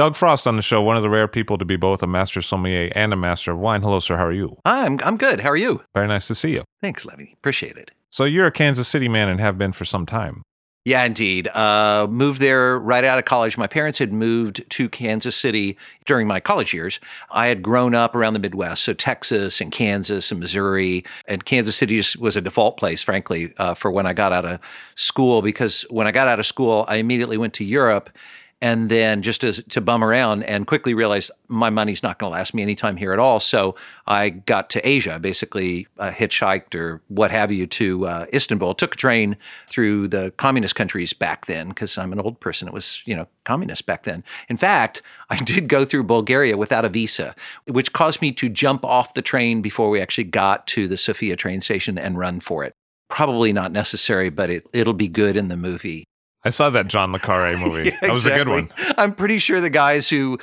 Doug Frost on the show, one of the rare people to be both a master sommelier and a master of wine. Hello, sir. How are you? I'm I'm good. How are you? Very nice to see you. Thanks, Levi. Appreciate it. So you're a Kansas City man and have been for some time. Yeah, indeed. Uh, moved there right out of college. My parents had moved to Kansas City during my college years. I had grown up around the Midwest, so Texas and Kansas and Missouri. And Kansas City just was a default place, frankly, uh, for when I got out of school. Because when I got out of school, I immediately went to Europe and then just to, to bum around and quickly realized my money's not going to last me any time here at all. So I got to Asia, basically uh, hitchhiked or what have you to uh, Istanbul. Took a train through the communist countries back then because I'm an old person. It was you know communist back then. In fact, I did go through Bulgaria without a visa, which caused me to jump off the train before we actually got to the Sofia train station and run for it. Probably not necessary, but it, it'll be good in the movie. I saw that John Le Carre movie. Yeah, that was a good one. I'm pretty sure the guys who,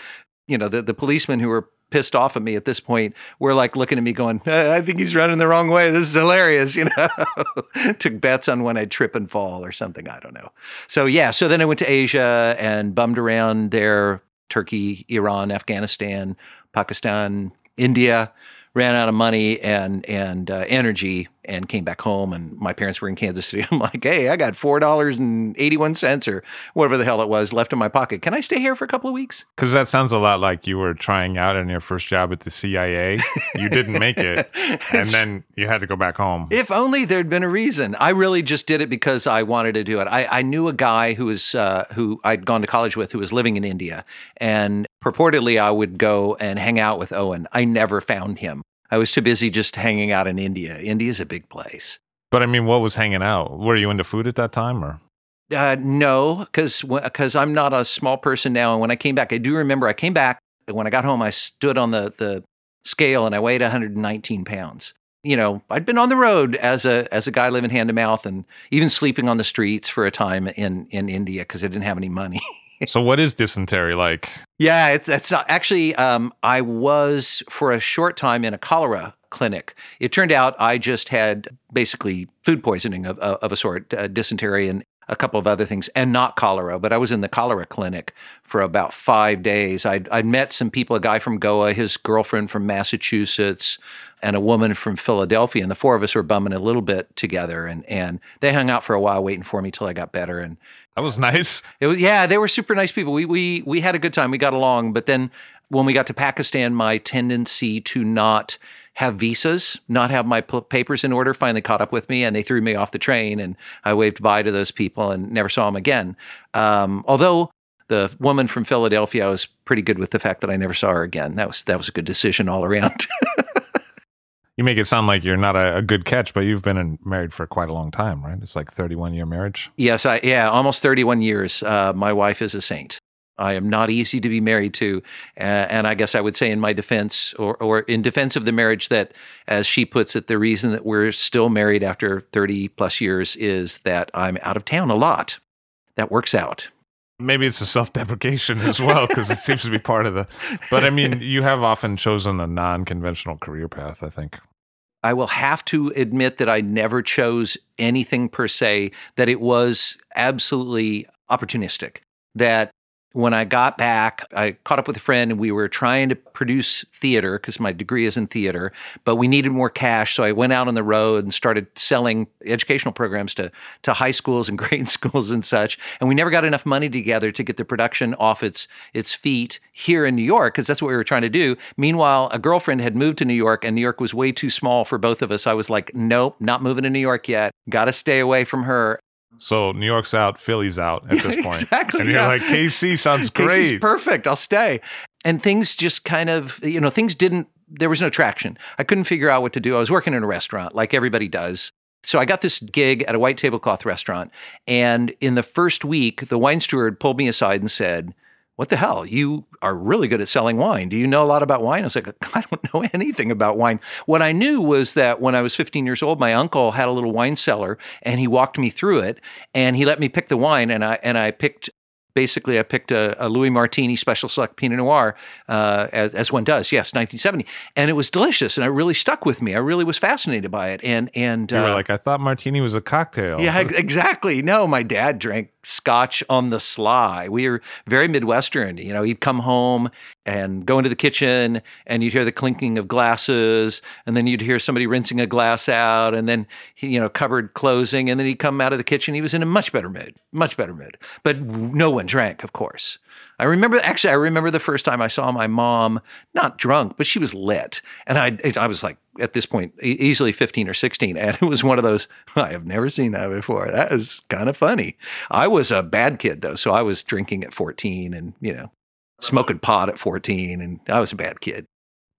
you know, the, the policemen who were pissed off at me at this point were like looking at me going, "Uh, I think he's running the wrong way. This is hilarious, you know. Took bets on when I'd trip and fall or something. I don't know. So yeah, so then I went to Asia and bummed around there, Turkey, Iran, Afghanistan, Pakistan, India. Ran out of money and and uh, energy and came back home. And my parents were in Kansas City. I'm like, hey, I got four dollars and eighty one cents or whatever the hell it was left in my pocket. Can I stay here for a couple of weeks? Because that sounds a lot like you were trying out in your first job at the CIA. You didn't make it, and then you had to go back home. If only there'd been a reason. I really just did it because I wanted to do it. I, I knew a guy who was uh, who I'd gone to college with who was living in India, and purportedly I would go and hang out with Owen. I never found him. I was too busy just hanging out in India. India's a big place. But I mean, what was hanging out? Were you into food at that time, or Uh, no, because because I'm not a small person now. And when I came back, I do remember I came back. and When I got home, I stood on the the scale and I weighed 119 pounds. You know, I'd been on the road as a as a guy living hand to mouth, and even sleeping on the streets for a time in in India because I didn't have any money. so? What is dysentery like? Yeah, it's, that's not actually. Um, I was for a short time in a cholera clinic. It turned out I just had basically food poisoning of, of, a sort, uh, dysentery and a couple of other things, and not cholera. But I was in the cholera clinic for about five days. I'd, I'd met some people, a guy from Goa, his girlfriend from Massachusetts, and a woman from Philadelphia, and the four of us were bumming a little bit together, and and they hung out for a while, waiting for me till I got better, and That was nice. it was yeah, they were super nice people. We we we had a good time. We got along, but then when we got to Pakistan, my tendency to not have visas, not have my p- papers in order, finally caught up with me, and they threw me off the train, and I waved bye to those people and never saw them again. Um, although the woman from Philadelphia, I was pretty good with the fact that I never saw her again. That was that was a good decision all around. You make it sound like you're not a, a good catch, but you've been in, married for quite a long time, right? It's like 31 year marriage. Yes, I yeah, almost 31 years. Uh, my wife is a saint. I am not easy to be married to, uh, and I guess I would say in my defense, or or in defense of the marriage, that as she puts it, the reason that we're still married after 30 plus years is that I'm out of town a lot. That works out. Maybe it's a self deprecation as well, because it seems to be part of the. But I mean, you have often chosen a non conventional career path, I think. I will have to admit that I never chose anything per se, that it was absolutely opportunistic. That when I got back, I caught up with a friend and we were trying to produce theater because my degree is in theater, but we needed more cash. So I went out on the road and started selling educational programs to, to high schools and grade schools and such. And we never got enough money together to get the production off its, its feet here in New York because that's what we were trying to do. Meanwhile, a girlfriend had moved to New York and New York was way too small for both of us. I was like, nope, not moving to New York yet. Got to stay away from her. So New York's out, Philly's out at this point. exactly. And you're yeah. like, KC sounds great. KC's perfect. I'll stay. And things just kind of, you know, things didn't, there was no traction. I couldn't figure out what to do. I was working in a restaurant like everybody does. So I got this gig at a white tablecloth restaurant. And in the first week, the wine steward pulled me aside and said, what the hell? You are really good at selling wine. Do you know a lot about wine? I was like, I don't know anything about wine. What I knew was that when I was 15 years old, my uncle had a little wine cellar and he walked me through it and he let me pick the wine and I and I picked basically I picked a, a Louis Martini Special Select Pinot Noir, uh, as, as one does. Yes, 1970, and it was delicious, and it really stuck with me. I really was fascinated by it, and and you were uh, like, I thought martini was a cocktail. yeah, exactly. No, my dad drank scotch on the sly. We were very Midwestern. You know, he'd come home and go into the kitchen and you'd hear the clinking of glasses and then you'd hear somebody rinsing a glass out and then, he, you know, cupboard closing and then he'd come out of the kitchen. He was in a much better mood, much better mood. But no one drank, of course. I remember actually I remember the first time I saw my mom not drunk, but she was lit. And I I was like at this point easily 15 or 16 and it was one of those I have never seen that before. That is kind of funny. I was a bad kid though, so I was drinking at 14 and, you know, smoking pot at 14 and I was a bad kid.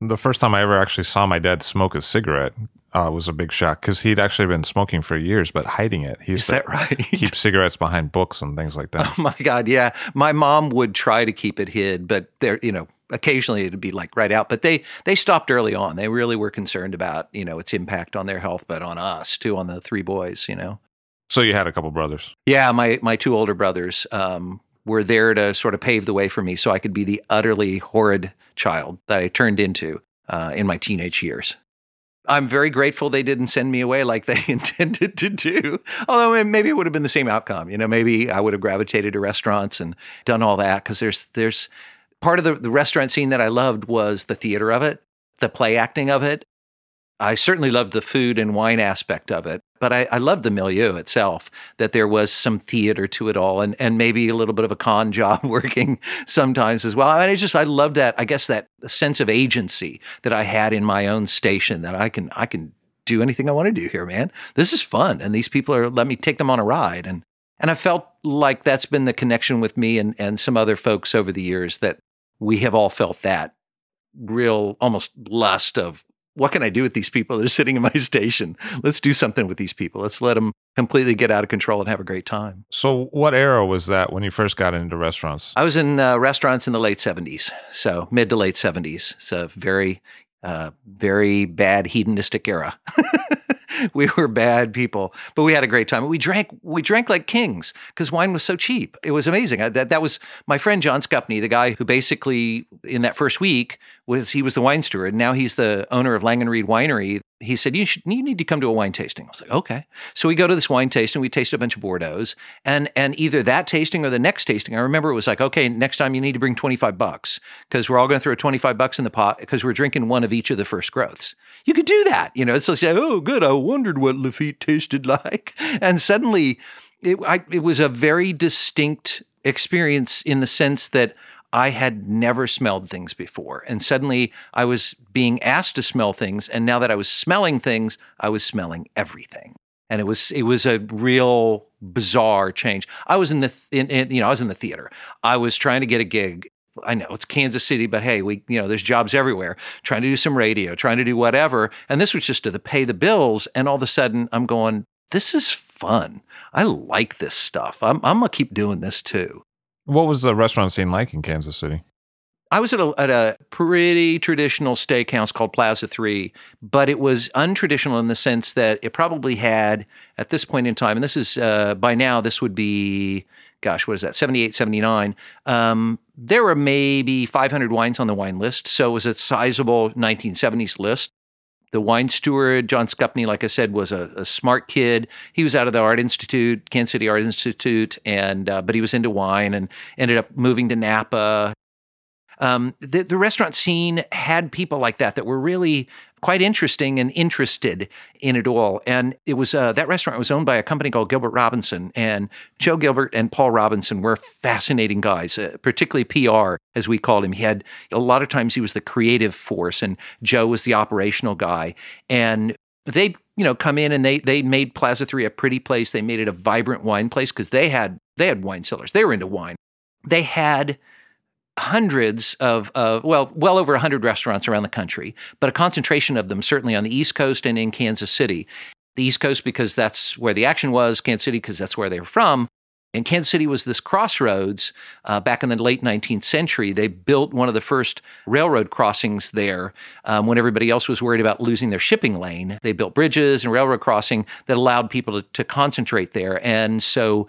The first time I ever actually saw my dad smoke a cigarette uh, was a big shock because he'd actually been smoking for years, but hiding it. He used Is that right? keep cigarettes behind books and things like that. Oh my God, yeah. My mom would try to keep it hid, but there, you know, occasionally it'd be like right out. But they they stopped early on. They really were concerned about you know its impact on their health, but on us too, on the three boys. You know. So you had a couple brothers. Yeah, my my two older brothers um, were there to sort of pave the way for me, so I could be the utterly horrid child that I turned into uh, in my teenage years. I'm very grateful they didn't send me away like they intended to do. Although eh, maybe it would have been the same outcome. You know, maybe I would have gravitated to restaurants and done all that because there's there's part of the, the restaurant scene that I loved was the theater of it, the play acting of it. I certainly loved the food and wine aspect of it, but I, I loved the milieu itself, that there was some theater to it all and, and maybe a little bit of a con job working sometimes as well. Mean, I just, I loved that, I guess that sense of agency that I had in my own station that I can, I can do anything I want to do here, man. This is fun. And these people are, let me take them on a ride. And, and I felt like that's been the connection with me and, and some other folks over the years that we have all felt that real almost lust of what can I do with these people that are sitting in my station? Let's do something with these people. Let's let them completely get out of control and have a great time. So, what era was that when you first got into restaurants? I was in uh, restaurants in the late 70s, so mid to late 70s. It's a very, uh, very bad hedonistic era. we were bad people, but we had a great time. We drank, we drank like kings because wine was so cheap. It was amazing. I, that that was my friend John Skupny, the guy who basically in that first week was he was the wine steward. Now he's the owner of Lang & Reed Winery. He said you should you need to come to a wine tasting. I was like okay. So we go to this wine tasting. We taste a bunch of Bordeaux's, and and either that tasting or the next tasting. I remember it was like okay, next time you need to bring twenty five bucks because we're all going to throw twenty five bucks in the pot because we're drinking one of each of the first growths. You could do that, you know. So say, oh, good. I wondered what Lafite tasted like, and suddenly, it I, it was a very distinct experience in the sense that I had never smelled things before. And suddenly I was being asked to smell things. And now that I was smelling things, I was smelling everything. And it was it was a real bizarre change. I was in the in, in, you know I was in the theater. I was trying to get a gig. I know it's Kansas City, but hey, we you know there's jobs everywhere. Trying to do some radio, trying to do whatever, and this was just to pay the bills. And all of a sudden, I'm going, this is fun. I like this stuff. I'm I'm gonna keep doing this too. What was the restaurant scene like in Kansas City? I was at a, at a pretty traditional steakhouse called Plaza 3, but it was untraditional in the sense that it probably had, at this point in time, and this is uh, by now, this would be, gosh, what is that, 78, 79. Um, there were maybe 500 wines on the wine list. So it was a sizable 1970s list. The wine steward, John Skupny, like I said, was a, a, smart kid. He was out of the Art Institute, Kansas City Art Institute, and uh, but he was into wine and ended up moving to Napa. Um, the, the restaurant scene had people like that that were really quite interesting and interested in it all. And it was uh, that restaurant was owned by a company called Gilbert Robinson, and Joe Gilbert and Paul Robinson were fascinating guys, uh, particularly PR as we called him. He had a lot of times he was the creative force, and Joe was the operational guy. And they you know come in and they they made Plaza Three a pretty place. They made it a vibrant wine place because they had they had wine cellars. They were into wine. They had hundreds of, uh, well, well over 100 restaurants around the country, but a concentration of them certainly on the East Coast and in Kansas City. The East Coast because that's where the action was, Kansas City because that's where they were from. And Kansas City was this crossroads uh, back in the late 19th century. They built one of the first railroad crossings there um, when everybody else was worried about losing their shipping lane. They built bridges and railroad crossing that allowed people to, to concentrate there. And so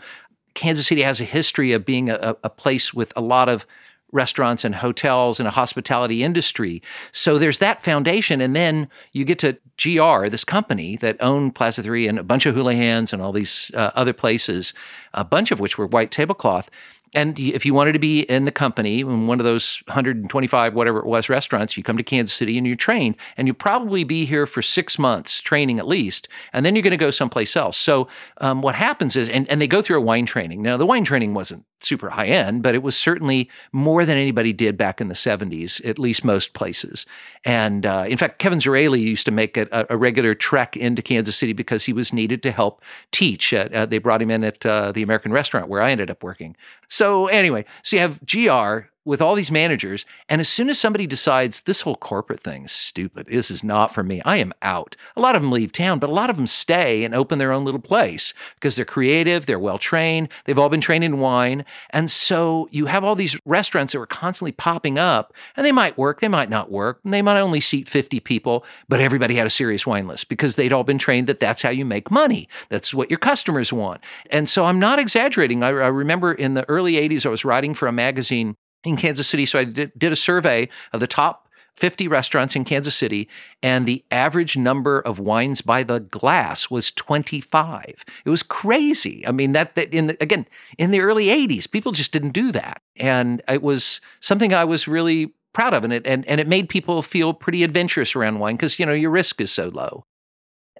Kansas City has a history of being a, a place with a lot of restaurants and hotels and a hospitality industry. So there's that foundation. And then you get to GR, this company that owned Plaza 3 and a bunch of Houlihan's and all these uh, other places, a bunch of which were white tablecloth and if you wanted to be in the company in one of those 125 whatever it was restaurants you come to kansas city and you're trained and you'll probably be here for six months training at least and then you're going to go someplace else. So um, what happens is and, and they go through a wine training. Now the wine training wasn't super high end but it was certainly more than anybody did back in the 70s at least most places. And uh, in fact kevin zraly used to make a, a, regular trek into kansas city because he was needed to help teach uh, they brought him in at uh, the american restaurant where i ended up working so anyway, so you have GR with all these managers. And as soon as somebody decides this whole corporate thing is stupid, this is not for me, I am out. A lot of them leave town, but a lot of them stay and open their own little place because they're creative, they're well trained, they've all been trained in wine. And so you have all these restaurants that were constantly popping up, and they might work, they might not work, and they might only seat 50 people, but everybody had a serious wine list because they'd all been trained that that's how you make money. That's what your customers want. And so I'm not exaggerating. I, I remember in the early 80s, I was writing for a magazine in Kansas City. So I did, a survey of the top 50 restaurants in Kansas City, and the average number of wines by the glass was 25. It was crazy. I mean, that, that in the, again, in the early 80s, people just didn't do that. And it was something I was really proud of. And it, and, and it made people feel pretty adventurous around wine because, you know, your risk is so low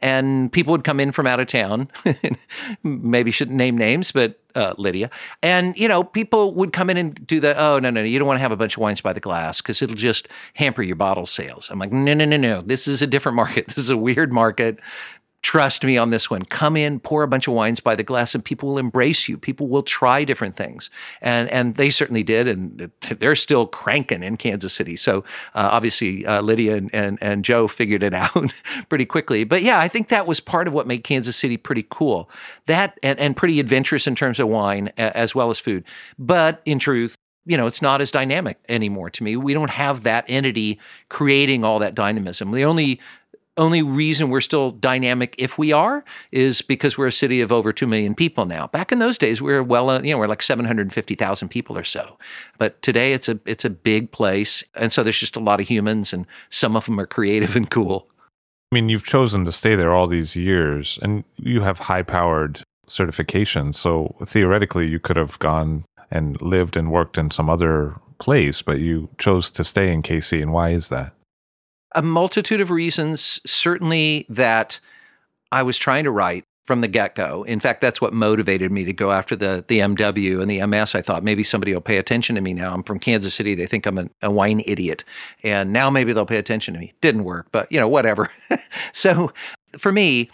and people would come in from out of town. Maybe shouldn't name names, but uh, Lydia. And, you know, people would come in and do the, oh, no, no, no, you don't want to have a bunch of wines by the glass because it'll just hamper your bottle sales. I'm like, no, no, no, no. This is a different market. This is a weird market trust me on this one. Come in, pour a bunch of wines by the glass, and people will embrace you. People will try different things, and and they certainly did, and they're still cranking in Kansas City. So uh, obviously, uh, Lydia and, and and Joe figured it out pretty quickly. But yeah, I think that was part of what made Kansas City pretty cool. That and, and pretty adventurous in terms of wine as well as food. But in truth, you know, it's not as dynamic anymore to me. We don't have that entity creating all that dynamism. The only only reason we're still dynamic if we are is because we're a city of over 2 million people now. Back in those days we were well uh, you know we're like 750,000 people or so. But today it's a it's a big place and so there's just a lot of humans and some of them are creative and cool. I mean, you've chosen to stay there all these years and you have high-powered certifications. So theoretically you could have gone and lived and worked in some other place, but you chose to stay in KC and why is that? A multitude of reasons. Certainly that I was trying to write from the get go. In fact, that's what motivated me to go after the the MW and the MS. I thought maybe somebody will pay attention to me now. I'm from Kansas City. They think I'm a, a wine idiot, and now maybe they'll pay attention to me. Didn't work, but you know whatever. so for me,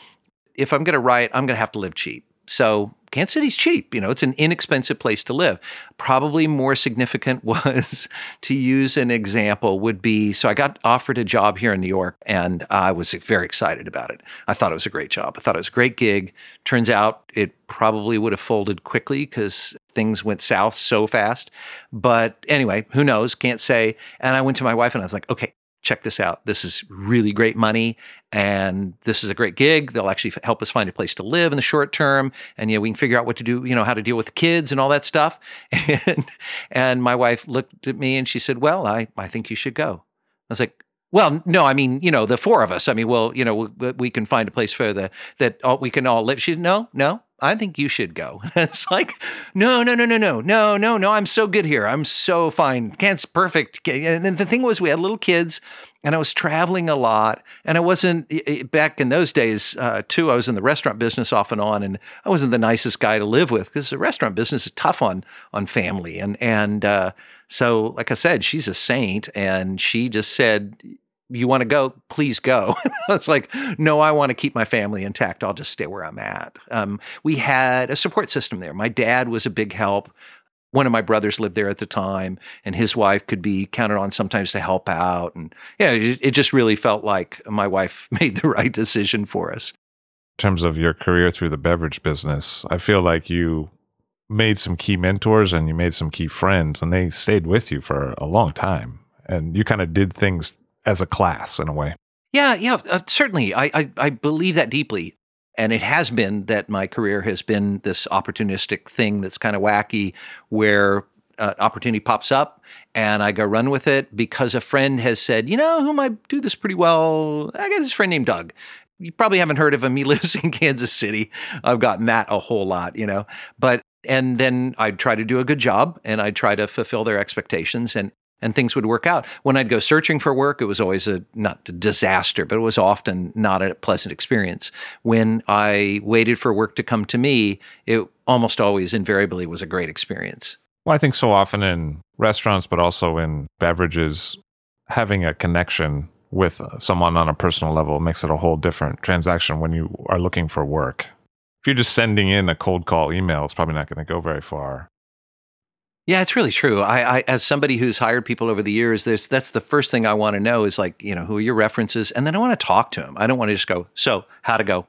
if I'm going to write, I'm going to have to live cheap. So Kansas City's cheap. You know, it's an inexpensive place to live. Probably more significant was to use an example would be so I got offered a job here in New York and I was very excited about it. I thought it was a great job. I thought it was a great gig. Turns out it probably would have folded quickly because things went south so fast. But anyway, who knows? Can't say. And I went to my wife and I was like, okay, check this out. This is really great money and this is a great gig. They'll actually help us find a place to live in the short term. And, you know, we can figure out what to do, you know, how to deal with the kids and all that stuff. And, and my wife looked at me and she said, well, I, I think you should go. I was like, Well, no, I mean, you know, the four of us. I mean, well, you know, we, we can find a place for the that all, we can all live. She said, no, no. I think you should go. it's like, no, no, no, no, no, no, no, no. I'm so good here. I'm so fine. Can't perfect. And the thing was, we had little kids, and I was traveling a lot. And I wasn't back in those days uh, too. I was in the restaurant business off and on, and I wasn't the nicest guy to live with because the restaurant business is tough on on family. And and uh, so, like I said, she's a saint, and she just said, you want to go, please go. it's like, no, I want to keep my family intact. I'll just stay where I'm at. Um, we had a support system there. My dad was a big help. One of my brothers lived there at the time, and his wife could be counted on sometimes to help out. And yeah, it, it just really felt like my wife made the right decision for us. In terms of your career through the beverage business, I feel like you made some key mentors and you made some key friends, and they stayed with you for a long time. And you kind of did things as a class in a way. Yeah, yeah, uh, certainly. I, I, I believe that deeply. And it has been that my career has been this opportunistic thing that's kind of wacky where uh, opportunity pops up and I go run with it because a friend has said, you know, who might do this pretty well? I got this friend named Doug. You probably haven't heard of him. He lives in Kansas City. I've gotten that a whole lot, you know. But and then I'd try to do a good job and I'd try to fulfill their expectations. And and things would work out. When I'd go searching for work, it was always a not a disaster, but it was often not a pleasant experience. When I waited for work to come to me, it almost always invariably was a great experience. Well, I think so often in restaurants, but also in beverages, having a connection with someone on a personal level makes it a whole different transaction when you are looking for work. If you're just sending in a cold call email, it's probably not going to go very far. Yeah, it's really true. I, I, as somebody who's hired people over the years, there's that's the first thing I want to know is like, you know, who are your references, and then I want to talk to them. I don't want to just go, so how to go?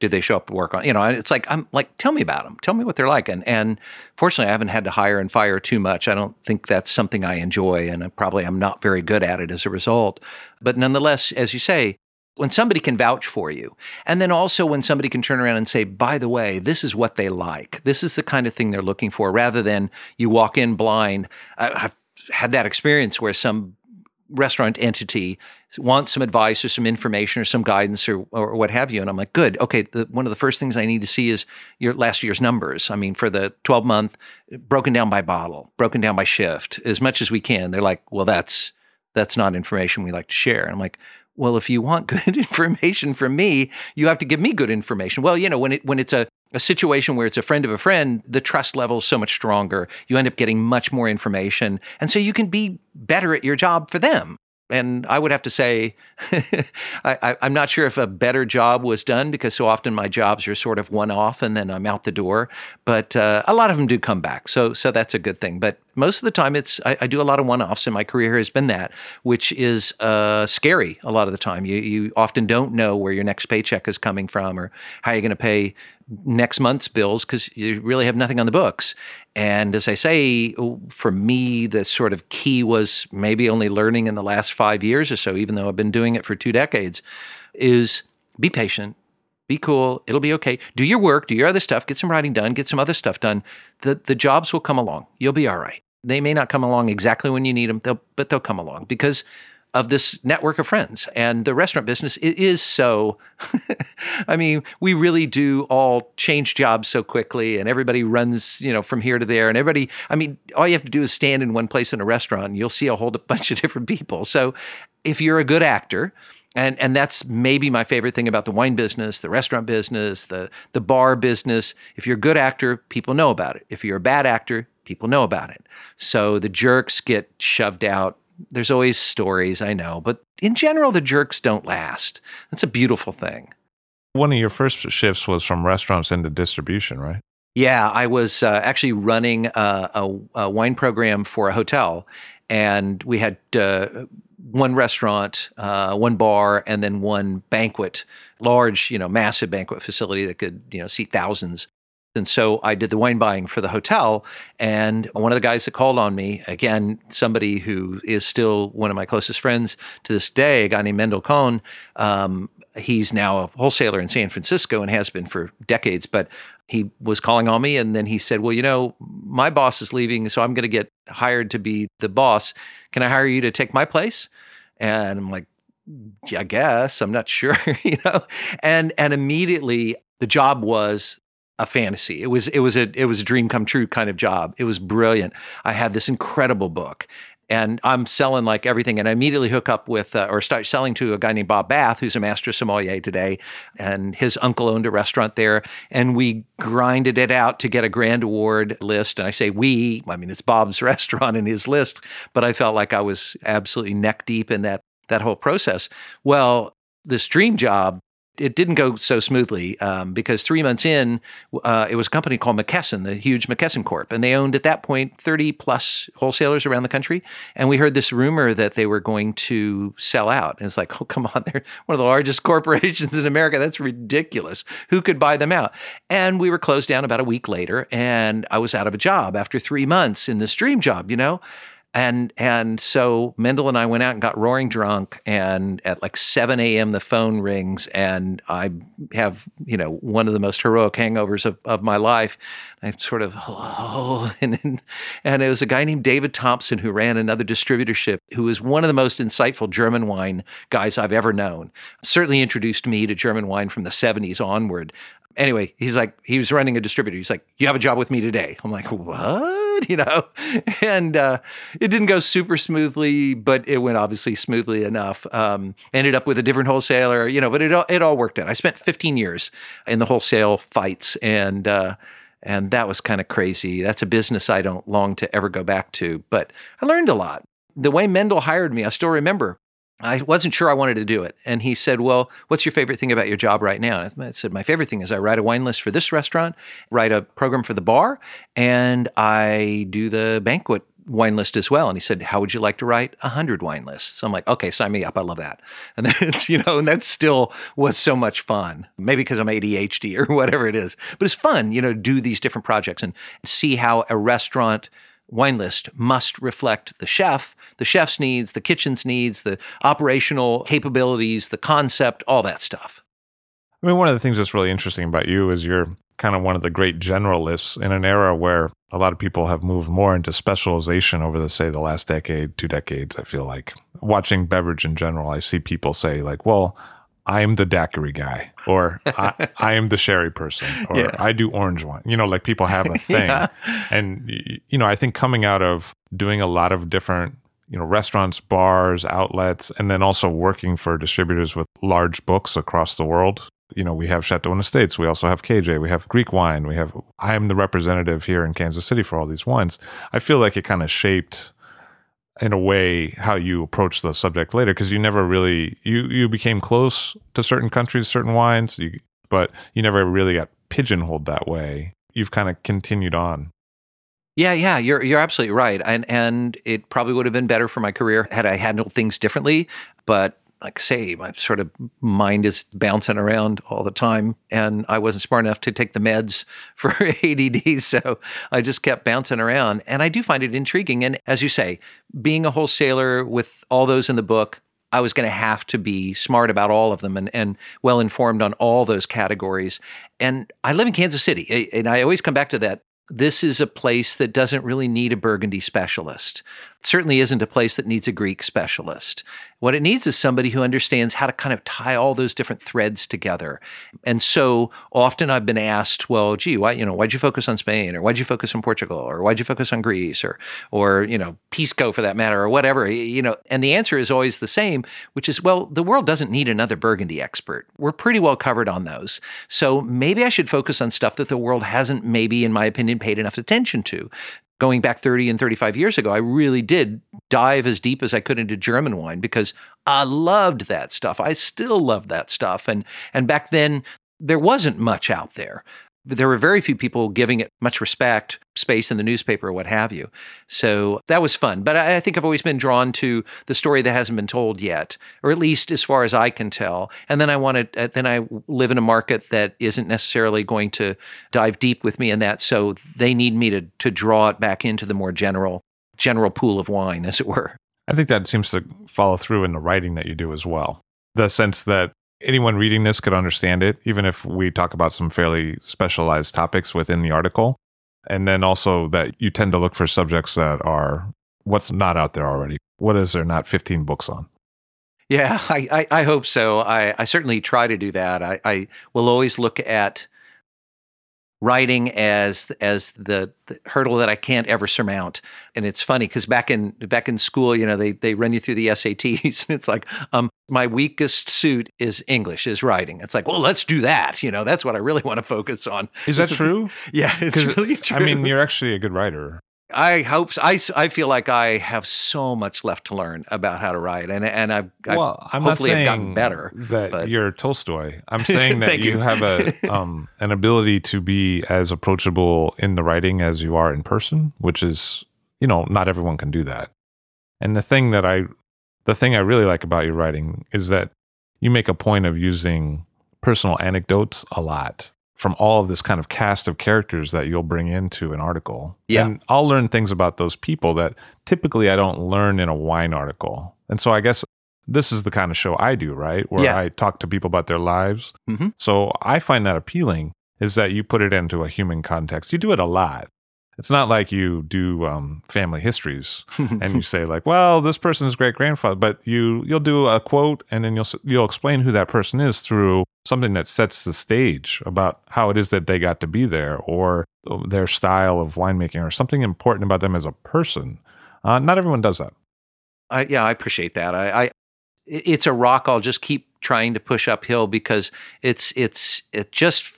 Did they show up to work on? You know, it's like I'm like, tell me about them. Tell me what they're like. And and fortunately, I haven't had to hire and fire too much. I don't think that's something I enjoy, and I probably I'm not very good at it as a result. But nonetheless, as you say, when somebody can vouch for you. And then also when somebody can turn around and say, by the way, this is what they like. This is the kind of thing they're looking for, rather than you walk in blind. I've had that experience where some restaurant entity wants some advice or some information or some guidance or, or what have you. And I'm like, good. Okay. The, one of the first things I need to see is your last year's numbers. I mean, for the 12 month, broken down by bottle, broken down by shift, as much as we can. They're like, well, that's, that's not information we like to share. And I'm like, well, if you want good information from me, you have to give me good information. Well, you know, when it when it's a a situation where it's a friend of a friend, the trust level is so much stronger. You end up getting much more information. And so you can be better at your job for them. And I would have to say, I, am not sure if a better job was done because so often my jobs are sort of one off and then I'm out the door. But uh, a lot of them do come back, so so that's a good thing. But most of the time, it's I, I do a lot of one offs, and my career has been that, which is uh, scary a lot of the time. You you often don't know where your next paycheck is coming from or how you're going to pay next month's bills because you really have nothing on the books. And as I say, for me, the sort of key was maybe only learning in the last five years or so, even though I've been doing it for two decades, is be patient, be cool, it'll be okay. Do your work, do your other stuff, get some writing done, get some other stuff done. The the jobs will come along. You'll be all right. They may not come along exactly when you need them, they'll, but they'll come along because of this network of friends. And the restaurant business it is so I mean, we really do all change jobs so quickly and everybody runs, you know, from here to there and everybody I mean, all you have to do is stand in one place in a restaurant and you'll see a whole bunch of different people. So, if you're a good actor, and and that's maybe my favorite thing about the wine business, the restaurant business, the the bar business. If you're a good actor, people know about it. If you're a bad actor, people know about it. So the jerks get shoved out there's always stories, I know, but in general, the jerks don't last. That's a beautiful thing. One of your first shifts was from restaurants into distribution, right? Yeah, I was uh, actually running a, a, a, wine program for a hotel, and we had uh, one restaurant, uh, one bar, and then one banquet, large, you know, massive banquet facility that could, you know, seat thousands. And so I did the wine buying for the hotel. And one of the guys that called on me, again, somebody who is still one of my closest friends to this day, a guy named Mendel Cohn, um, he's now a wholesaler in San Francisco and has been for decades. But he was calling on me and then he said, Well, you know, my boss is leaving, so I'm going to get hired to be the boss. Can I hire you to take my place? And I'm like, I guess I'm not sure, you know. And and immediately the job was a fantasy. It was it was a it was a dream come true kind of job. It was brilliant. I had this incredible book, and I'm selling like everything. And I immediately hook up with uh, or start selling to a guy named Bob Bath, who's a master sommelier today, and his uncle owned a restaurant there. And we grinded it out to get a grand award list. And I say we, I mean it's Bob's restaurant and his list, but I felt like I was absolutely neck deep in that that whole process. Well, this dream job it didn't go so smoothly um, because three months in, uh, it was a company called McKesson, the huge McKesson Corp, and they owned at that point 30 plus wholesalers around the country. And we heard this rumor that they were going to sell out. And it's like, oh, come on, they're one of the largest corporations in America. That's ridiculous. Who could buy them out? And we were closed down about a week later, and I was out of a job after three months in this dream job, you know? And and so Mendel and I went out and got roaring drunk, and at like 7 a.m. the phone rings, and I have you know one of the most heroic hangovers of, of my life. I sort of oh, hello, and and it was a guy named David Thompson who ran another distributorship, who was one of the most insightful German wine guys I've ever known. Certainly introduced me to German wine from the 70s onward. Anyway, he's like he was running a distributor. He's like, "You have a job with me today." I'm like, "What?" You know, and uh, it didn't go super smoothly, but it went obviously smoothly enough. Um, ended up with a different wholesaler, you know, but it all, it all worked out. I spent 15 years in the wholesale fights, and uh, and that was kind of crazy. That's a business I don't long to ever go back to, but I learned a lot. The way Mendel hired me, I still remember. I wasn't sure I wanted to do it. And he said, Well, what's your favorite thing about your job right now? I said, My favorite thing is I write a wine list for this restaurant, write a program for the bar, and I do the banquet wine list as well. And he said, How would you like to write a hundred wine lists? I'm like, okay, sign me up. I love that. And that's, you know, and that still was so much fun. Maybe because I'm ADHD or whatever it is. But it's fun, you know, do these different projects and see how a restaurant wine list must reflect the chef, the chef's needs, the kitchen's needs, the operational capabilities, the concept, all that stuff. I mean, one of the things that's really interesting about you is you're kind of one of the great generalists in an era where a lot of people have moved more into specialization over the say the last decade, two decades. I feel like watching beverage in general, I see people say like, "Well, I'm the daiquiri guy, or I, I, am the sherry person, or yeah. I do orange wine. You know, like people have a thing. yeah. And, you know, I think coming out of doing a lot of different, you know, restaurants, bars, outlets, and then also working for distributors with large books across the world. You know, we have Chateau in the States. We also have KJ. We have Greek wine. We have, I am the representative here in Kansas City for all these wines. I feel like it kind of shaped in a way how you approach the subject later because you never really you you became close to certain countries certain wines you, but you never really got pigeonholed that way. You've kind of continued on. Yeah yeah you're you're absolutely right and and it probably would have been better for my career had i handled things differently but like say, my sort of mind is bouncing around all the time. And I wasn't smart enough to take the meds for ADD. So I just kept bouncing around. And I do find it intriguing. And as you say, being a wholesaler with all those in the book, I was going to have to be smart about all of them and, and well informed on all those categories. And I live in Kansas City. And I always come back to that this is a place that doesn't really need a Burgundy specialist. Certainly isn't a place that needs a Greek specialist. What it needs is somebody who understands how to kind of tie all those different threads together. And so often I've been asked, well, gee, why, you know, why'd you focus on Spain or why'd you focus on Portugal or why'd you focus on Greece or, or, you know, Pisco for that matter or whatever, you know, and the answer is always the same, which is, well, the world doesn't need another Burgundy expert. We're pretty well covered on those. So maybe I should focus on stuff that the world hasn't maybe, in my opinion, paid enough attention to going back 30 and 35 years ago, I really did dive as deep as I could into German wine because I loved that stuff. I still love that stuff. And and back then there wasn't much out there there were very few people giving it much respect, space in the newspaper, or what have you. So that was fun. But I, I, think I've always been drawn to the story that hasn't been told yet, or at least as far as I can tell. And then I want to, uh, then I live in a market that isn't necessarily going to dive deep with me in that. So they need me to to draw it back into the more general general pool of wine, as it were. I think that seems to follow through in the writing that you do as well. The sense that anyone reading this could understand it, even if we talk about some fairly specialized topics within the article. And then also that you tend to look for subjects that are what's not out there already. What is there not 15 books on? Yeah, I, I, I hope so. I, I certainly try to do that. I, I will always look at writing as as the, the, hurdle that I can't ever surmount. And it's funny because back in back in school, you know, they they run you through the SATs, and it's like, um, my weakest suit is English, is writing. It's like, well, let's do that. You know, that's what I really want to focus on. Is that true? yeah, it's really true. I mean, you're actually a good writer. I hope. I, I feel like I have so much left to learn about how to write, and and I've, I've well, I'm hopefully not saying have gotten better. That but- you're Tolstoy. I'm saying that you, you. have a um an ability to be as approachable in the writing as you are in person, which is you know not everyone can do that. And the thing that I the thing I really like about your writing is that you make a point of using personal anecdotes a lot from all of this kind of cast of characters that you'll bring into an article. Yeah. And I'll learn things about those people that typically I don't learn in a wine article. And so I guess this is the kind of show I do, right? Where Yeah. I talk to people about their lives. Mhm. So I find that appealing is that you put it into a human context. You do it a lot. It's not like you do um, family histories and you say like, "Well, this person's great grandfather," but you you'll do a quote and then you'll you'll explain who that person is through something that sets the stage about how it is that they got to be there or their style of winemaking or something important about them as a person. Uh, not everyone does that. I, yeah, I appreciate that. I, I, it's a rock I'll just keep trying to push uphill because it's it's it just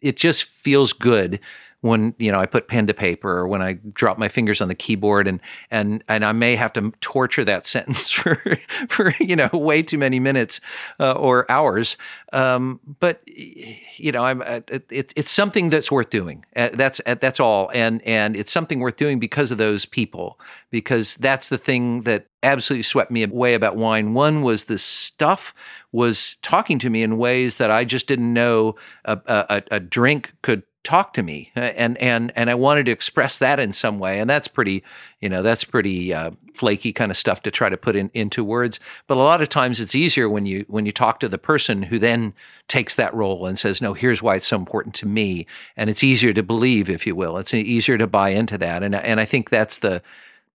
it just feels good when you know I put pen to paper or when I drop my fingers on the keyboard and and and I may have to torture that sentence for for you know way too many minutes uh, or hours. Um, but you know, I'm uh, it, it, it's something that's worth doing. Uh, that's uh, that's all, and and it's something worth doing because of those people. Because that's the thing that absolutely swept me away about wine. One was the stuff was talking to me in ways that I just didn't know a, a, a drink could talk to me Uh, and and and I wanted to express that in some way and that's pretty you know that's pretty uh, flaky kind of stuff to try to put in into words but a lot of times it's easier when you when you talk to the person who then takes that role and says no here's why it's so important to me and it's easier to believe if you will. It's easier to buy into that and and I think that's the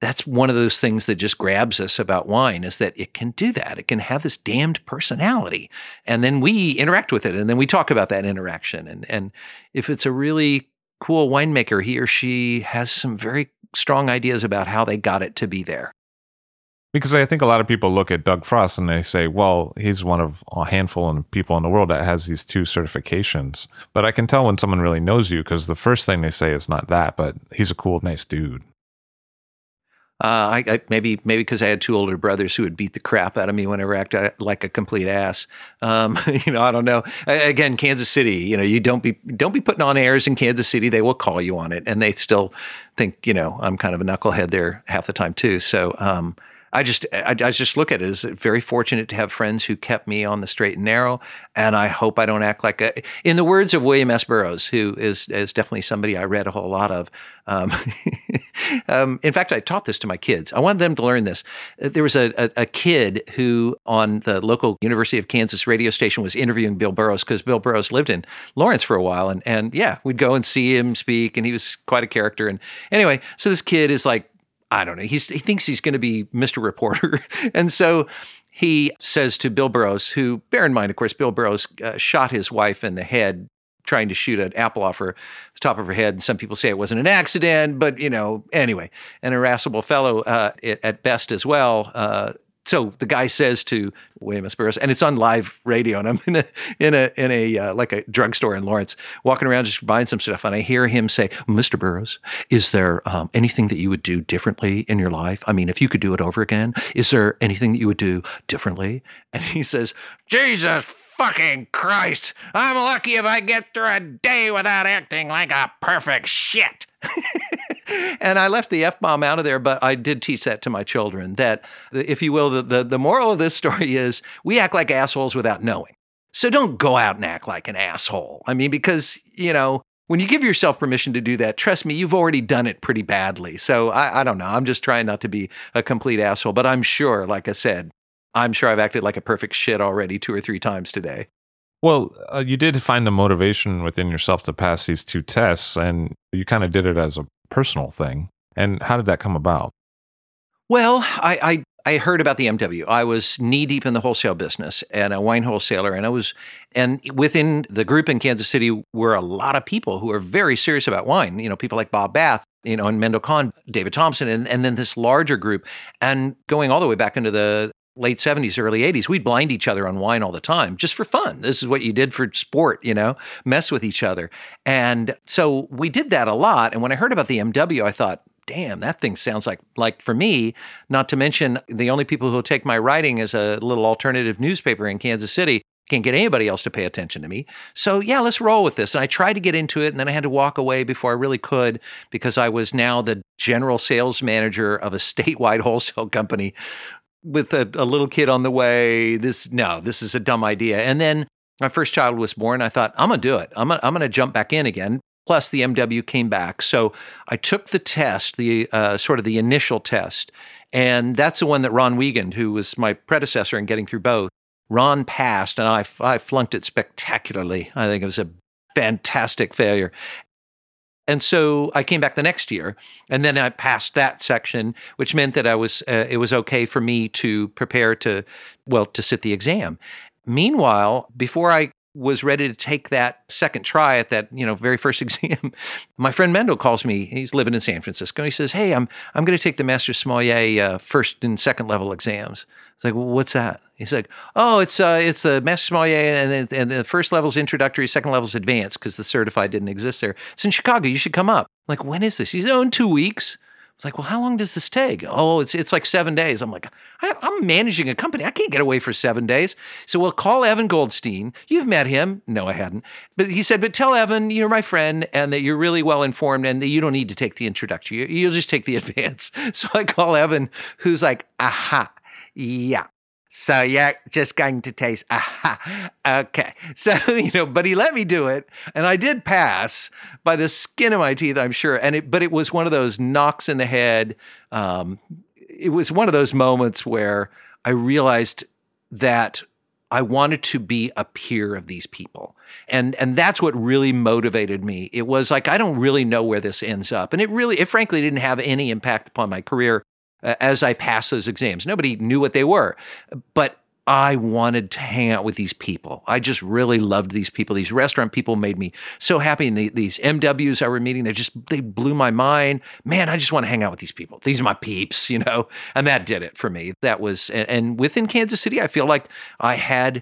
that's one of those things that just grabs us about wine is that it can do that. It can have this damned personality. And then we interact with it and then we talk about that interaction. And and if it's a really cool winemaker, he or she has some very strong ideas about how they got it to be there. Because I think a lot of people look at Doug Frost and they say, well, he's one of a handful of people in the world that has these two certifications. But I can tell when someone really knows you because the first thing they say is not that, but he's a cool, nice dude. Uh, I, I maybe maybe because I had two older brothers who would beat the crap out of me whenever I acted like a complete ass. Um, you know, I don't know. A- Again, Kansas City. You know, you don't be don't be putting on airs in Kansas City. They will call you on it, and they still think you know I'm kind of a knucklehead there half the time too. So um, I just I, I just look at it as very fortunate to have friends who kept me on the straight and narrow, and I hope I don't act like a. In the words of William S. Burroughs, who is is definitely somebody I read a whole lot of. Um, um, in fact, I taught this to my kids. I wanted them to learn this. Uh, There was a, a, a kid who, on the local University of Kansas radio station, was interviewing Bill Burroughs because Bill Burroughs lived in Lawrence for a while, and and yeah, we'd go and see him speak, and he was quite a character. And anyway, so this kid is like I don't know. He's, he thinks he's going to be Mr. Reporter. and so he says to Bill Burroughs, who, bear in mind, of course, Bill Burroughs uh, shot his wife in the head trying to shoot an apple off her the top of her head. And some people say it wasn't an accident, but, you know, anyway, an irascible fellow uh, at, best as well. Uh, so the guy says to William S. Burroughs, and it's on live radio, and I'm in a in a in a uh, like a drugstore in Lawrence, walking around just buying some stuff, and I hear him say, "Mr. Burroughs, is there um, anything that you would do differently in your life? I mean, if you could do it over again, is there anything that you would do differently?" And he says, "Jesus." Fucking Christ! I'm lucky if I get through a day without acting like a perfect shit. and I left the F bomb out of there, but I did teach that to my children that, if you will, the, the, the moral of this story is we act like assholes without knowing. So don't go out and act like an asshole. I mean, because, you know, when you give yourself permission to do that, trust me, you've already done it pretty badly. So I, I don't know. I'm just trying not to be a complete asshole, but I'm sure, like I said, I'm sure I've acted like a perfect shit already two or three times today. Well, uh, you did find the motivation within yourself to pass these two tests, and you kind of did it as a personal thing. And how did that come about? Well, I, I I heard about the MW. I was knee deep in the wholesale business and a wine wholesaler. And I was, and within the group in Kansas City were a lot of people who are very serious about wine. You know, people like Bob Bath, you know, and Mendel Kahn, David Thompson, and, and then this larger group. And going all the way back into the late 70s, early 80s, we'd blind each other on wine all the time just for fun. This is what you did for sport, you know, mess with each other. And so we did that a lot. And when I heard about the MW, I thought, damn, that thing sounds like like for me, not to mention the only people who will take my writing as a little alternative newspaper in Kansas City can't get anybody else to pay attention to me. So yeah, let's roll with this. And I tried to get into it and then I had to walk away before I really could because I was now the general sales manager of a statewide wholesale company with a, a little kid on the way. This no, this is a dumb idea. And then my first child was born. I thought, I'm gonna do it. I'm gonna, I'm gonna jump back in again plus the MW came back. So I took the test, the uh, sort of the initial test, and that's the one that Ronn Wiegand, who was my predecessor in getting through both, Ron passed, and I, I flunked it spectacularly. I think it was a fantastic failure. And so I came back the next year, and then I passed that section, which meant that I was uh, it was okay for me to prepare to well to sit the exam. Meanwhile, before I was ready to take that second try at that you know very first exam my friend mendel calls me. He's living in san francisco. He says hey i'm i'm going to take the master sommelier uh, first and second level exams it's like well, what's that he's like oh it's uh it's the master sommelier and, and the first level's introductory second level's advanced because the certified didn't exist there it's in chicago you should come up I'm like when is this he's oh in two weeks it's like, well, how long does this take? Oh, it's it's like seven days. I'm like, I, am managing a company. I can't get away for seven days. So we'll call Evan Goldstein. You've met him. No, I hadn't. But he said, but tell Evan you're my friend and that you're really well informed and that you don't need to take the introductory. You, you'll just take the advance. So I call Evan, who's like, aha, yeah, so you're just going to taste. Aha. Okay. So, you know, but he let me do it. And I did pass by the skin of my teeth, I'm sure. And it, but it was one of those knocks in the head. Um, it was one of those moments where I realized that I wanted to be a peer of these people. And and that's what really motivated me. It was like I don't really know where this ends up. And it really it frankly didn't have any impact upon my career as I passed those exams. Nobody knew what they were, but I wanted to hang out with these people. I just really loved these people. These restaurant people made me so happy. And the, these MWs I were meeting, they just they blew my mind. Man, I just want to hang out with these people. These are my peeps, you know. And that did it for me. That was and, and within Kansas City, I feel like I had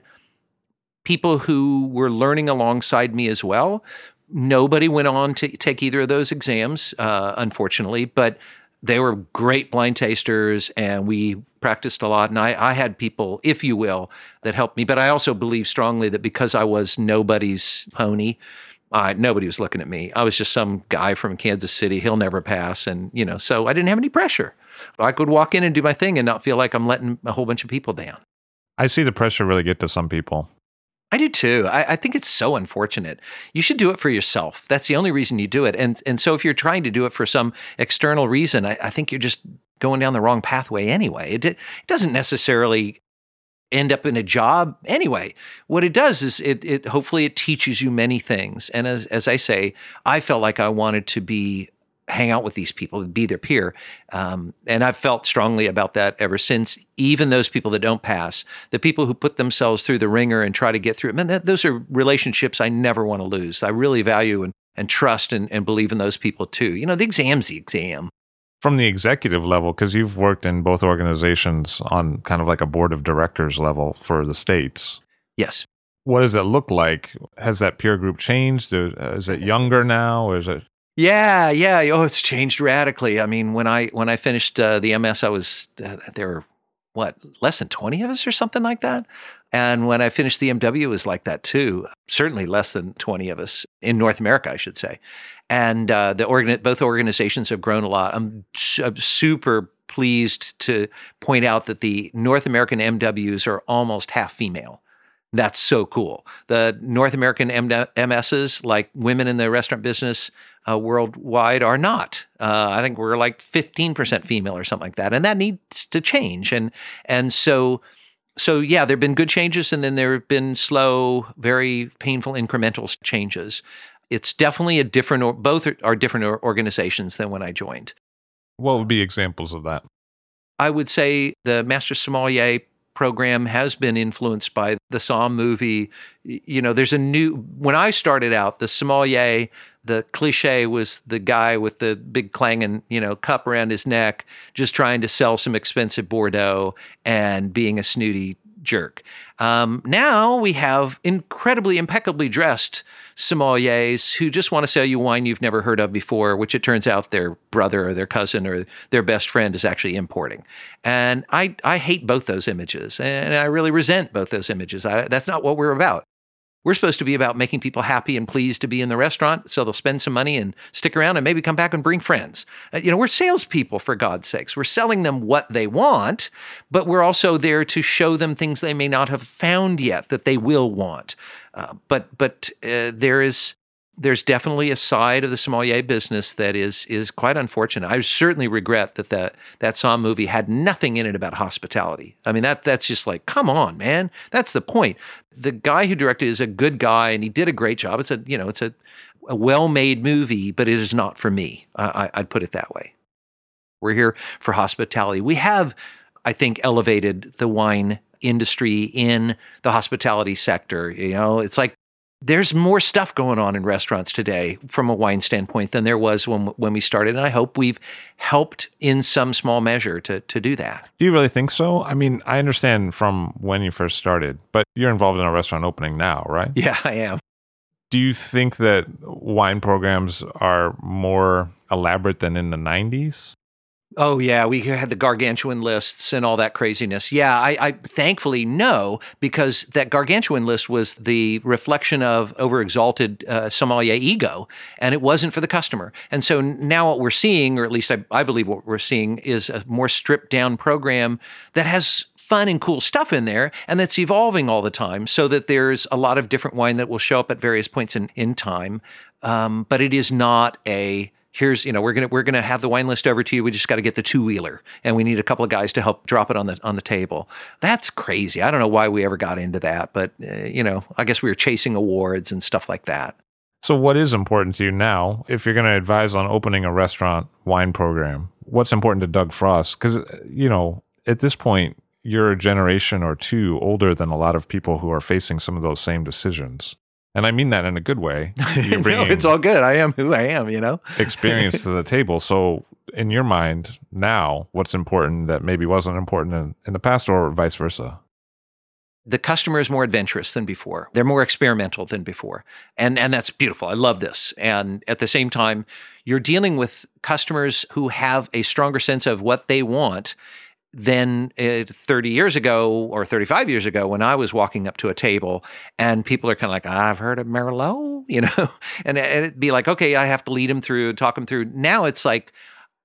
people who were learning alongside me as well. Nobody went on to take either of those exams, uh, unfortunately, but they were great blind tasters and we practiced a lot. And I, I had people, if you will, that helped me. But I also believe strongly that because I was nobody's pony, uh, nobody was looking at me. I was just some guy from Kansas City. He'll never pass. And, you know, so I didn't have any pressure. I could walk in and do my thing and not feel like I'm letting a whole bunch of people down. I see the pressure really get to some people. I do too. I, I, think it's so unfortunate. You should do it for yourself. That's the only reason you do it. And and so if you're trying to do it for some external reason, I, I think you're just going down the wrong pathway anyway. It, it doesn't necessarily end up in a job anyway. What it does is it it hopefully it teaches you many things. And as as I say, I felt like I wanted to be hang out with these people, be their peer. Um, and I've felt strongly about that ever since. Even those people that don't pass, the people who put themselves through the ringer and try to get through it, man, that, those are relationships I never want to lose. I really value and, and trust and, and believe in those people too. You know, the exam's the exam. From the executive level, because you've worked in both organizations on kind of like a board of directors level for the states. Yes. What does it look like? Has that peer group changed? Is it younger now? Or is it yeah, yeah. Oh, it's changed radically. I mean, when I when I finished uh, the MS, I was uh, there were what less than twenty of us or something like that. And when I finished the MW, it was like that too. Certainly less than twenty of us in North America, I should say. And uh, the organ both organizations have grown a lot. I'm, I'm super pleased to point out that the North American MWs are almost half female. That's so cool. The North American MSs, like women in the restaurant business, uh, worldwide are not. Uh, I think we're like 15% female or something like that, and that needs to change. And and so so yeah, there've been good changes, and then there have been slow, very painful incremental changes. It's definitely a different. or Both are, are different organizations than when I joined. What would be examples of that? I would say the Master Sommelier program has been influenced by the Somm movie. You know, there's a new, when I started out, the sommelier, the cliche was the guy with the big clanging, you know, cup around his neck, just trying to sell some expensive Bordeaux and being a snooty jerk. Um, now we have incredibly impeccably dressed sommeliers who just want to sell you wine you've never heard of before, which it turns out their brother or their cousin or their best friend is actually importing. And I, I hate both those images and I really resent both those images. I, that's not what we're about. We're supposed to be about making people happy and pleased to be in the restaurant, so they'll spend some money and stick around and maybe come back and bring friends. Uh, you know, we're salespeople for God's sakes. We're selling them what they want, but we're also there to show them things they may not have found yet that they will want. Uh, but but uh, there is there's definitely a side of the sommelier business that is is quite unfortunate. I certainly regret that that that Somm movie had nothing in it about hospitality. I mean that that's just like come on, man. That's the point. The guy who directed is a good guy and he did a great job. It's a you know it's a, a well made movie, but it is not for me. I, I'd put it that way. We're here for hospitality. We have, I think, elevated the wine industry in the hospitality sector. You know, it's like there's more stuff going on in restaurants today from a wine standpoint than there was when when we started and I hope we've helped in some small measure to to do that. Do you really think so? I mean, I understand from when you first started, but you're involved in a restaurant opening now, right? Yeah, I am. Do you think that wine programs are more elaborate than in the 90s? Oh yeah, we had the gargantuan lists and all that craziness. Yeah, I, I, thankfully no, because that gargantuan list was the reflection of overexalted uh, sommelier ego, and it wasn't for the customer. And so now what we're seeing, or at least I, I believe what we're seeing, is a more stripped down program that has fun and cool stuff in there and that's evolving all the time so that there's a lot of different wine that will show up at various points in, in time. Um, but it is not a here's you know we're gonna we're gonna have the wine list over to you. We just got to get the two wheeler, and we need a couple of guys to help drop it on the on the table. That's crazy. I don't know why we ever got into that, but uh, you know, I guess we were chasing awards and stuff like that. So, what is important to you now? If you're going to advise on opening a restaurant wine program, what's important to Doug Frost? Because you know, at this point, you're a generation or two older than a lot of people who are facing some of those same decisions. And I mean that in a good way. You're no, it's all good. I am who I am, you know? experience to the table. So, in your mind now, what's important that maybe wasn't important in, in the past or vice versa? The customer is more adventurous than before. They're more experimental than before. And, and that's beautiful. I love this. And at the same time, you're dealing with customers who have a stronger sense of what they want than uh, 30 years ago or 35 years ago when I was walking up to a table and people are kind of like, I've heard of Merlot, you know, and, and it'd be like, okay, I have to lead them through, talk them through. Now it's like,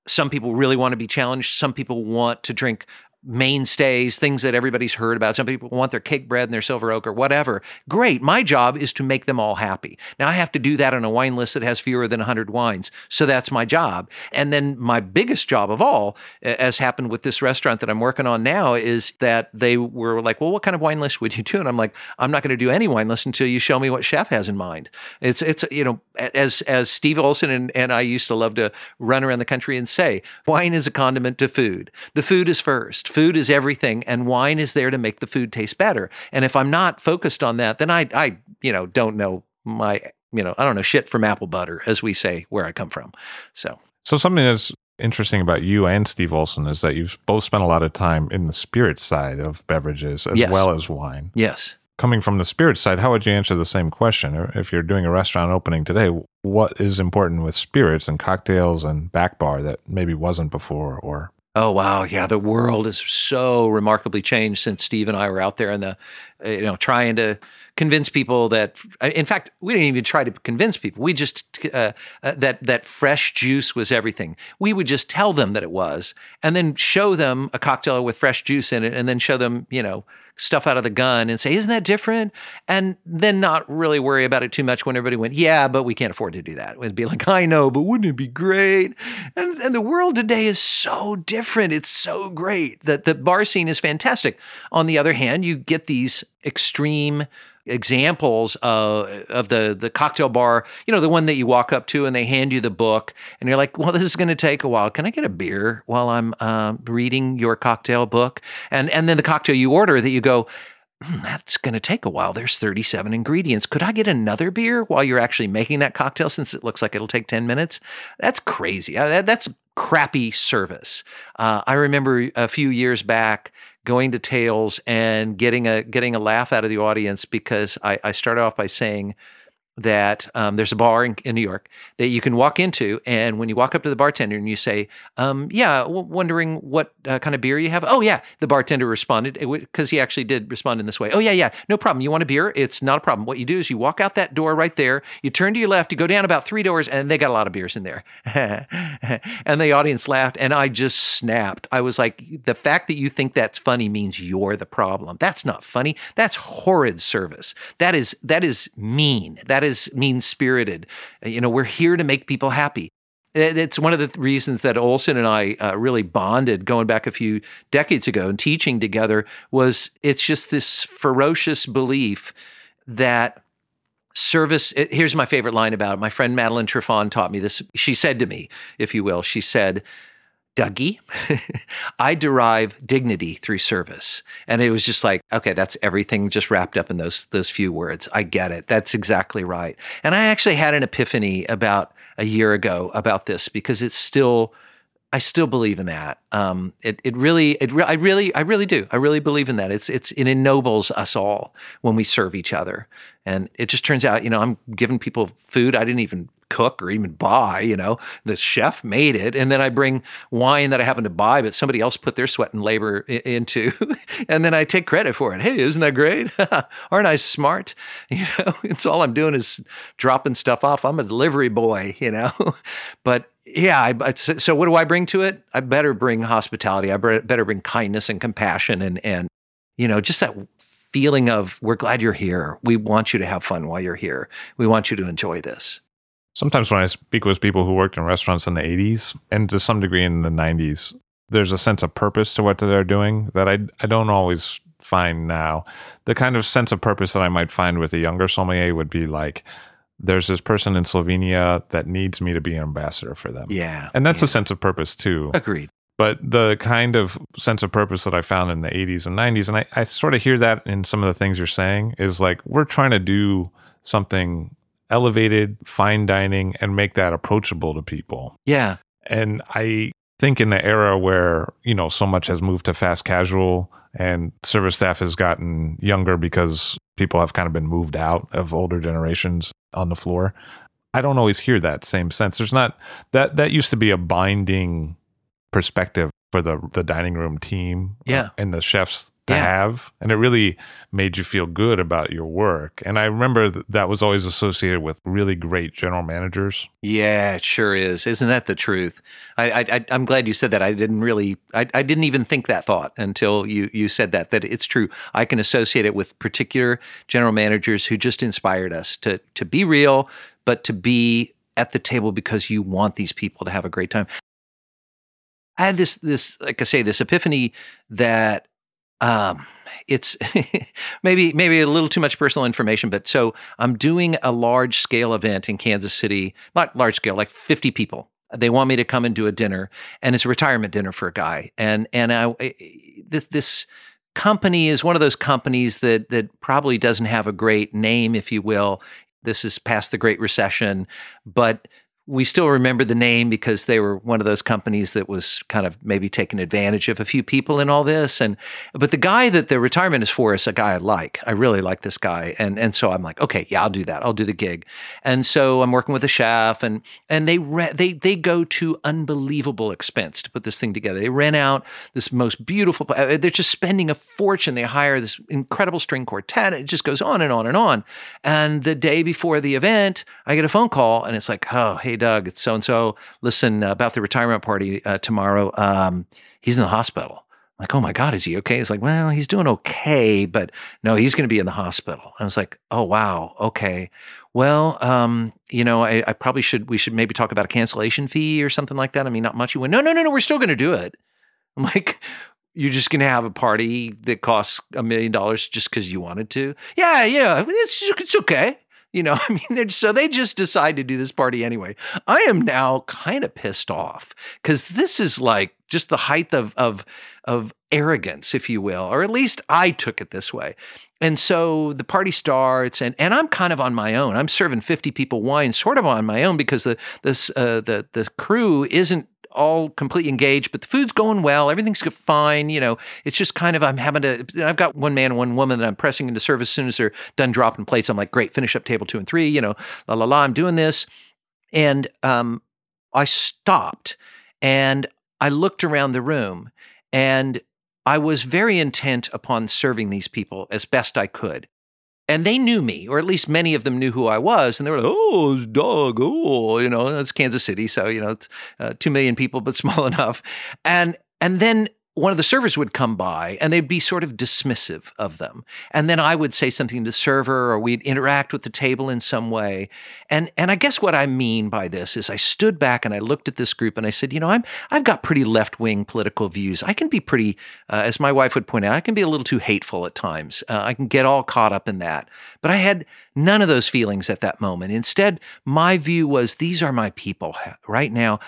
some people really want to be challenged. Some people want to drink mainstays, things that everybody's heard about. Some people want their Cakebread and their silver oak or whatever. Great. My job is to make them all happy. Now I have to do that on a wine list that has fewer than 100 wines. So that's my job. And then my biggest job of all, as happened with this restaurant that I'm working on now, is that they were like, well, what kind of wine list would you do? And I'm like, I'm not going to do any wine list until you show me what chef has in mind. It's, it's, you know, as, as Steve Olson and, and I used to love to run around the country and say, wine is a condiment to food. The food is first food is everything and wine is there to make the food taste better. And if I'm not focused on that, then I, I, you know, don't know my, you know, I don't know shit from apple butter, as we say where I come from. So, so something that's interesting about you and Steve Olson is that you've both spent a lot of time in the spirit side of beverages as yes. well as wine. Yes. Coming from the spirit side, how would you answer the same question? If you're doing a restaurant opening today, what is important with spirits and cocktails and back bar that maybe wasn't before or Oh wow, yeah, the world has so remarkably changed since Steve and I were out there in the, uh, you know, trying to convince people that. Uh, in fact, we didn't even try to convince people. We just uh, uh, that that fresh juice was everything. We would just tell them that it was, and then show them a cocktail with fresh juice in it, and then show them, you know, stuff out of the gun and say, Isn't that different? And then not really worry about it too much when everybody went, Yeah, but we can't afford to do that. It'd be like, I know, but wouldn't it be great? And, and the world today is so different. It's so great that the bar scene is fantastic. On the other hand, you get these extreme examples of of the the cocktail bar, you know, the one that you walk up to and they hand you the book and you're like, well, this is going to take a while. Can I get a beer while I'm uh, reading your cocktail book? And and then the cocktail you order that you go. Hmm, that's going to take a while. There's 37 ingredients. Could I get another beer while you're actually making that cocktail since it looks like it'll take 10 minutes? That's crazy. That's crappy service. Uh, I remember a few years back going to Tales and getting a getting a laugh out of the audience because I, I started off by saying that um, there's a bar in, in, New York that you can walk into, and when you walk up to the bartender and you say, um, "Yeah, w- wondering what uh, kind of beer you have," oh yeah, the bartender responded because he actually did respond in this way. Oh yeah, yeah, no problem. You want a beer? It's not a problem. What you do is you walk out that door right there, you turn to your left, you go down about three doors, and they got a lot of beers in there. and the audience laughed, and I just snapped. I was like, the fact that you think that's funny means you're the problem. That's not funny. That's horrid service. That is that is mean. That is mean spirited. Uh, you know, we're here to make people happy. It's one of the reasons that Olson and I uh, really bonded going back a few decades ago and teaching together was it's just this ferocious belief that service here's my favorite line about it my friend Madeline Triffon taught me this she said to me if you will she said Dougie, I derive dignity through service. And it was just like, okay, that's everything just wrapped up in those those few words. I get it. That's exactly right. And I actually had an epiphany about a year ago about this because it's still I still believe in that. Um, it it really it re- I really I really do. I really believe in that. It's it's it ennobles us all when we serve each other. And it just turns out, you know, I'm giving people food I didn't even cook or even buy, you know, the chef made it. And then I bring wine that I happen to buy, but somebody else put their sweat and labor I- into. and then I take credit for it. Hey, isn't that great? Aren't I smart? You know, it's all I'm doing is dropping stuff off. I'm a delivery boy, you know, but yeah, I, so what do I bring to it? I better bring hospitality. I better bring kindness and compassion and, and, you know, just that feeling of we're glad you're here. We want you to have fun while you're here. We want you to enjoy this sometimes when I speak with people who worked in restaurants in the 80s and to some degree in the 90s, there's a sense of purpose to what they're doing that I, I don't always find now. The kind of sense of purpose that I might find with a younger sommelier would be like, there's this person in Slovenia that needs me to be an ambassador for them. Yeah. And that's yeah. a sense of purpose too. Agreed. But the kind of sense of purpose that I found in the 80s and 90s, and I, I sort of hear that in some of the things you're saying, is like we're trying to do something elevated, fine dining, and make that approachable to people. Yeah. And I think in the era where, you know, so much has moved to fast casual and service staff has gotten younger because people have kind of been moved out of older generations on the floor. I don't always hear that same sense. There's not that that used to be a binding perspective for the the dining room team yeah. Uh, and the chefs to Yeah. have and it really made you feel good about your work and i remember th- that was always associated with really great general managers Yeah, it sure is. Isn't that the truth? I, I, I I'm glad you said that. I didn't really, I, I didn't even think that thought until you you said that. That it's true. I can associate it with particular general managers who just inspired us to to be real, but to be at the table because you want these people to have a great time. I had this this like I say this epiphany that um it's maybe maybe a little too much personal information but so i'm doing a large scale event in kansas city not large scale like 50 people. They want me to come and do a dinner and it's a retirement dinner for a guy. And and i this, this company is one of those companies that that probably doesn't have a great name if you will. This is past the great recession but we still remember the name because they were one of those companies that was kind of maybe taking advantage of a few people in all this. And but the guy that the retirement is for is a guy I like. I really like this guy, and and so I'm like, okay, yeah, I'll do that. I'll do the gig. And so I'm working with a chef, and and they re- they they go to unbelievable expense to put this thing together. They rent out this most beautiful. uh, They're just spending a fortune. They hire this incredible string quartet. It just goes on and on and on. And the day before the event, I get a phone call, and it's like, oh, hey, Doug, it's so and so. Listen uh, about the retirement party uh, tomorrow. Um, he's in the hospital. like, oh my God, is he okay? He's like, well, he's doing okay, but no, he's going to be in the hospital. I was like, oh wow, okay. Well, um, you know, I, I, probably should. We should maybe talk about a cancellation fee or something like that. I mean, not much. He went, no, no, no, no. We're still going to do it. I'm like, you're just going to have a party that costs a million dollars just because you wanted to? Yeah, yeah. It's it's okay. You know, I mean, so they just decide to do this party anyway. I am now kind of pissed off because this is like just the height of of of arrogance, if you will, or at least I took it this way. And so the party starts, and and I'm kind of on my own. I'm serving 50 people wine, sort of on my own because the this uh, the the crew isn't all completely engaged, but the food's going well. Everything's fine. You know, it's just kind of, I'm having to, I've got one man one woman that I'm pressing into service as soon as they're done dropping plates. I'm like, great, finish up table two and three, you know, la, la, la, I'm doing this. And um, I stopped and I looked around the room and I was very intent upon serving these people as best I could and they knew me, or at least many of them knew who I was, and they were like, "Oh, it's Doug, oh, you know, that's Kansas City, so you know, it's uh, two million people, but small enough." And and then one of the servers would come by and they'd be sort of dismissive of them. And then I would say something to the server or we'd interact with the table in some way. And and I guess what I mean by this is I stood back and I looked at this group and I said, you know, I'm I've got pretty left-wing political views. I can be pretty uh, as my wife would point out, I can be a little too hateful at times. Uh, I can get all caught up in that. But I had none of those feelings at that moment. Instead, my view was these are my people right now.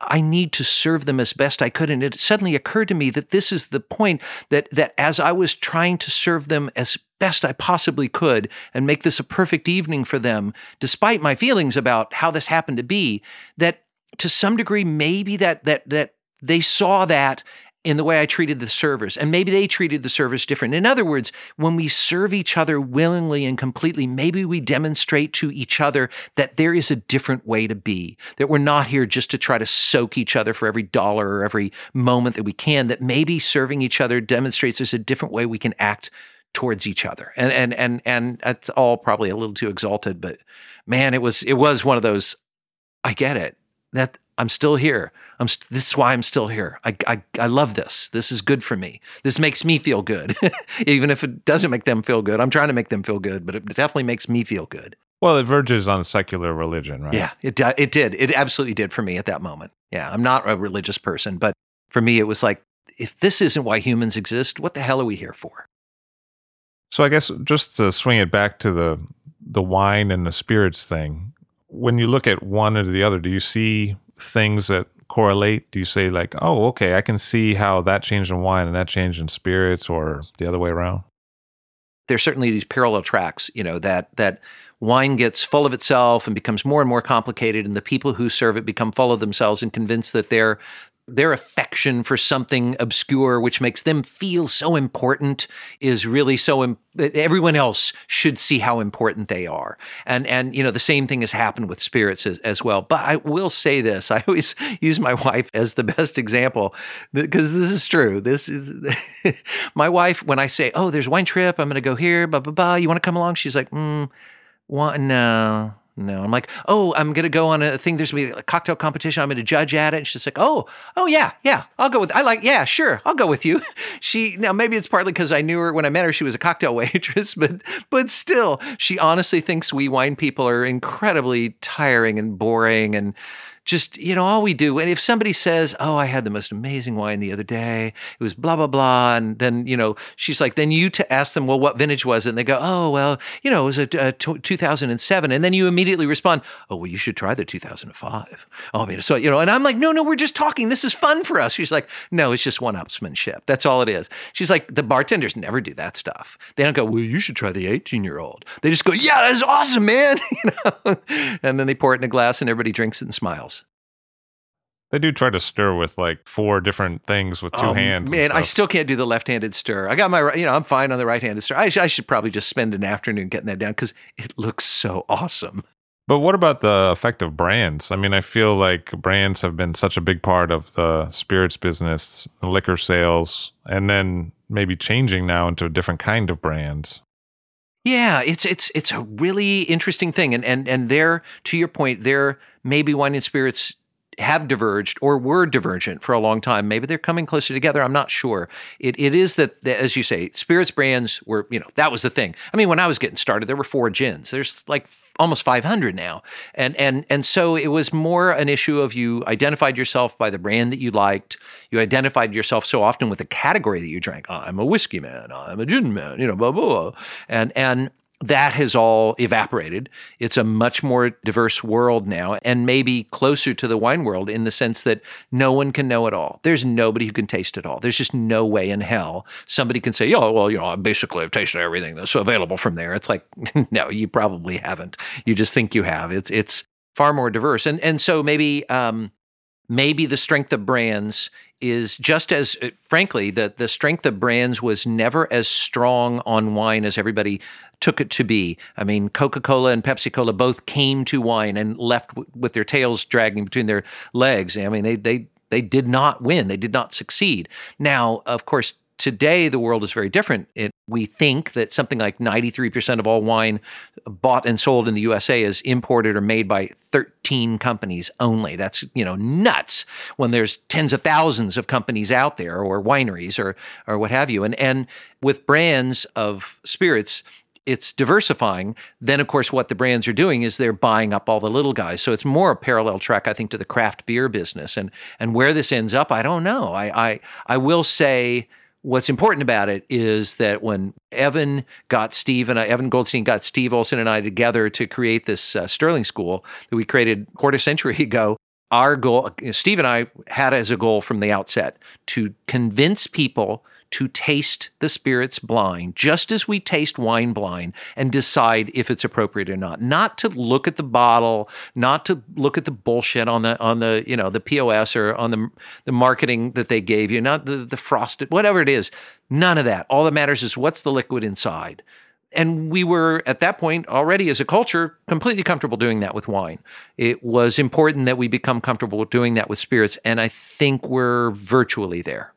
I need to serve them as best I could. And it suddenly occurred to me that this is the point that, that as I was trying to serve them as best I possibly could and make this a perfect evening for them, despite my feelings about how this happened to be, that to some degree, maybe that, that, that they saw that in the way I treated the servers. And maybe they treated the servers different. In other words, when we serve each other willingly and completely, maybe we demonstrate to each other that there is a different way to be, that we're not here just to try to soak each other for every dollar or every moment that we can, that maybe serving each other demonstrates there's a different way we can act towards each other. And and and and that's all probably a little too exalted, but man, it was it was one of those I get it. That I'm still here. I'm st- this is why I'm still here. I, I, I love this. This is good for me. This makes me feel good. Even if it doesn't make them feel good, I'm trying to make them feel good, but it definitely makes me feel good. Well, it verges on secular religion, right? Yeah, it it did. It absolutely did for me at that moment. Yeah, I'm not a religious person, but for me it was like if this isn't why humans exist, what the hell are we here for? So I guess just to swing it back to the the wine and the spirits thing, when you look at one or the other, do you see things that correlate? Do you say like, oh, okay, I can see how that changed in wine and that changed in spirits, or the other way around? There's certainly these parallel tracks, you know, that that wine gets full of itself and becomes more and more complicated, and the people who serve it become full of themselves and convinced that they're their affection for something obscure, which makes them feel so important, is really so. Im- everyone else should see how important they are, and and you know the same thing has happened with spirits as, as well. But I will say this: I always use my wife as the best example because this is true. This is my wife. When I say, "Oh, there's wine trip, I'm going to go here," blah blah blah. You want to come along? She's like, mm, "What? No." No, I'm like, oh, I'm gonna go on a thing. There's gonna be a cocktail competition. I'm gonna judge at it. And she's like, oh, oh yeah, yeah, I'll go with. I like, yeah, sure, I'll go with you. she now maybe it's partly because I knew her when I met her. She was a cocktail waitress, but but still, she honestly thinks we wine people are incredibly tiring and boring and just, you know, all we do. And if somebody says, Oh, I had the most amazing wine the other day, it was blah, blah, blah. And then, you know, she's like, Then you to ask them, Well, what vintage was it? And they go, Oh, well, you know, it was a, a t- 2007. And then you immediately respond, Oh, well, you should try the 2005. Oh, I mean, so, you know, and I'm like, No, no, we're just talking. This is fun for us. She's like, No, it's just one upsmanship. That's all it is. She's like, The bartenders never do that stuff. They don't go, Well, you should try the 18 year old. They just go, Yeah, that's awesome, man. you know, and then they pour it in a glass and everybody drinks it and smiles. They do try to stir with like four different things with two um, hands. Man, I still can't do the left-handed stir. I got my, you know, I'm fine on the right-handed stir. I, sh- I should probably just spend an afternoon getting that down because it looks so awesome. But what about the effect of brands? I mean, I feel like brands have been such a big part of the spirits business, the liquor sales, and then maybe changing now into a different kind of brands. Yeah, it's it's it's a really interesting thing, and and and there, to your point, there maybe wine and spirits have diverged or were divergent for a long time. Maybe they're coming closer together. I'm not sure. It, it is that, as you say, spirits brands were, you know, that was the thing. I mean, when I was getting started, there were four gins. There's like almost 500 now. And, and, and so it was more an issue of you identified yourself by the brand that you liked. You identified yourself so often with the category that you drank. I'm a whiskey man. I'm a gin man, you know, blah, blah, blah. And, and, that has all evaporated. It's a much more diverse world now and maybe closer to the wine world in the sense that no one can know it all. There's nobody who can taste it all. There's just no way in hell somebody can say, oh, well, you know, I basically have tasted everything that's available from there. It's like, no, you probably haven't. You just think you have. It's, it's far more diverse. And, and so maybe, um, maybe the strength of brands is just as uh, frankly the the strength of brands was never as strong on wine as everybody took it to be. I mean, Coca Cola and Pepsi Cola both came to wine and left w- with their tails dragging between their legs. I mean, they they they did not win. They did not succeed. Now, of course, today the world is very different. It, we think that something like 93% of all wine bought and sold in the USA is imported or made by 13 companies only. That's, you know, nuts when there's tens of thousands of companies out there or wineries or or what have you. And and with brands of spirits, it's diversifying, then of course what the brands are doing is they're buying up all the little guys. So it's more a parallel track, I think, to the craft beer business. And and where this ends up, I don't know. I I, I will say what's important about it is that when Evan got Steve and I, Evan Goldstein got Steve Olson and I together to create this uh, Sterling School that we created quarter century ago, our goal, Steve and I had as a goal from the outset to convince people to taste the spirits blind, just as we taste wine blind and decide if it's appropriate or not. Not to look at the bottle, not to look at the bullshit on the on the you know the POS or on the the marketing that they gave you, not the the frosted whatever it is. None of that. All that matters is what's the liquid inside. And we were at that point already as a culture completely comfortable doing that with wine. It was important that we become comfortable doing that with spirits. And I think we're virtually there.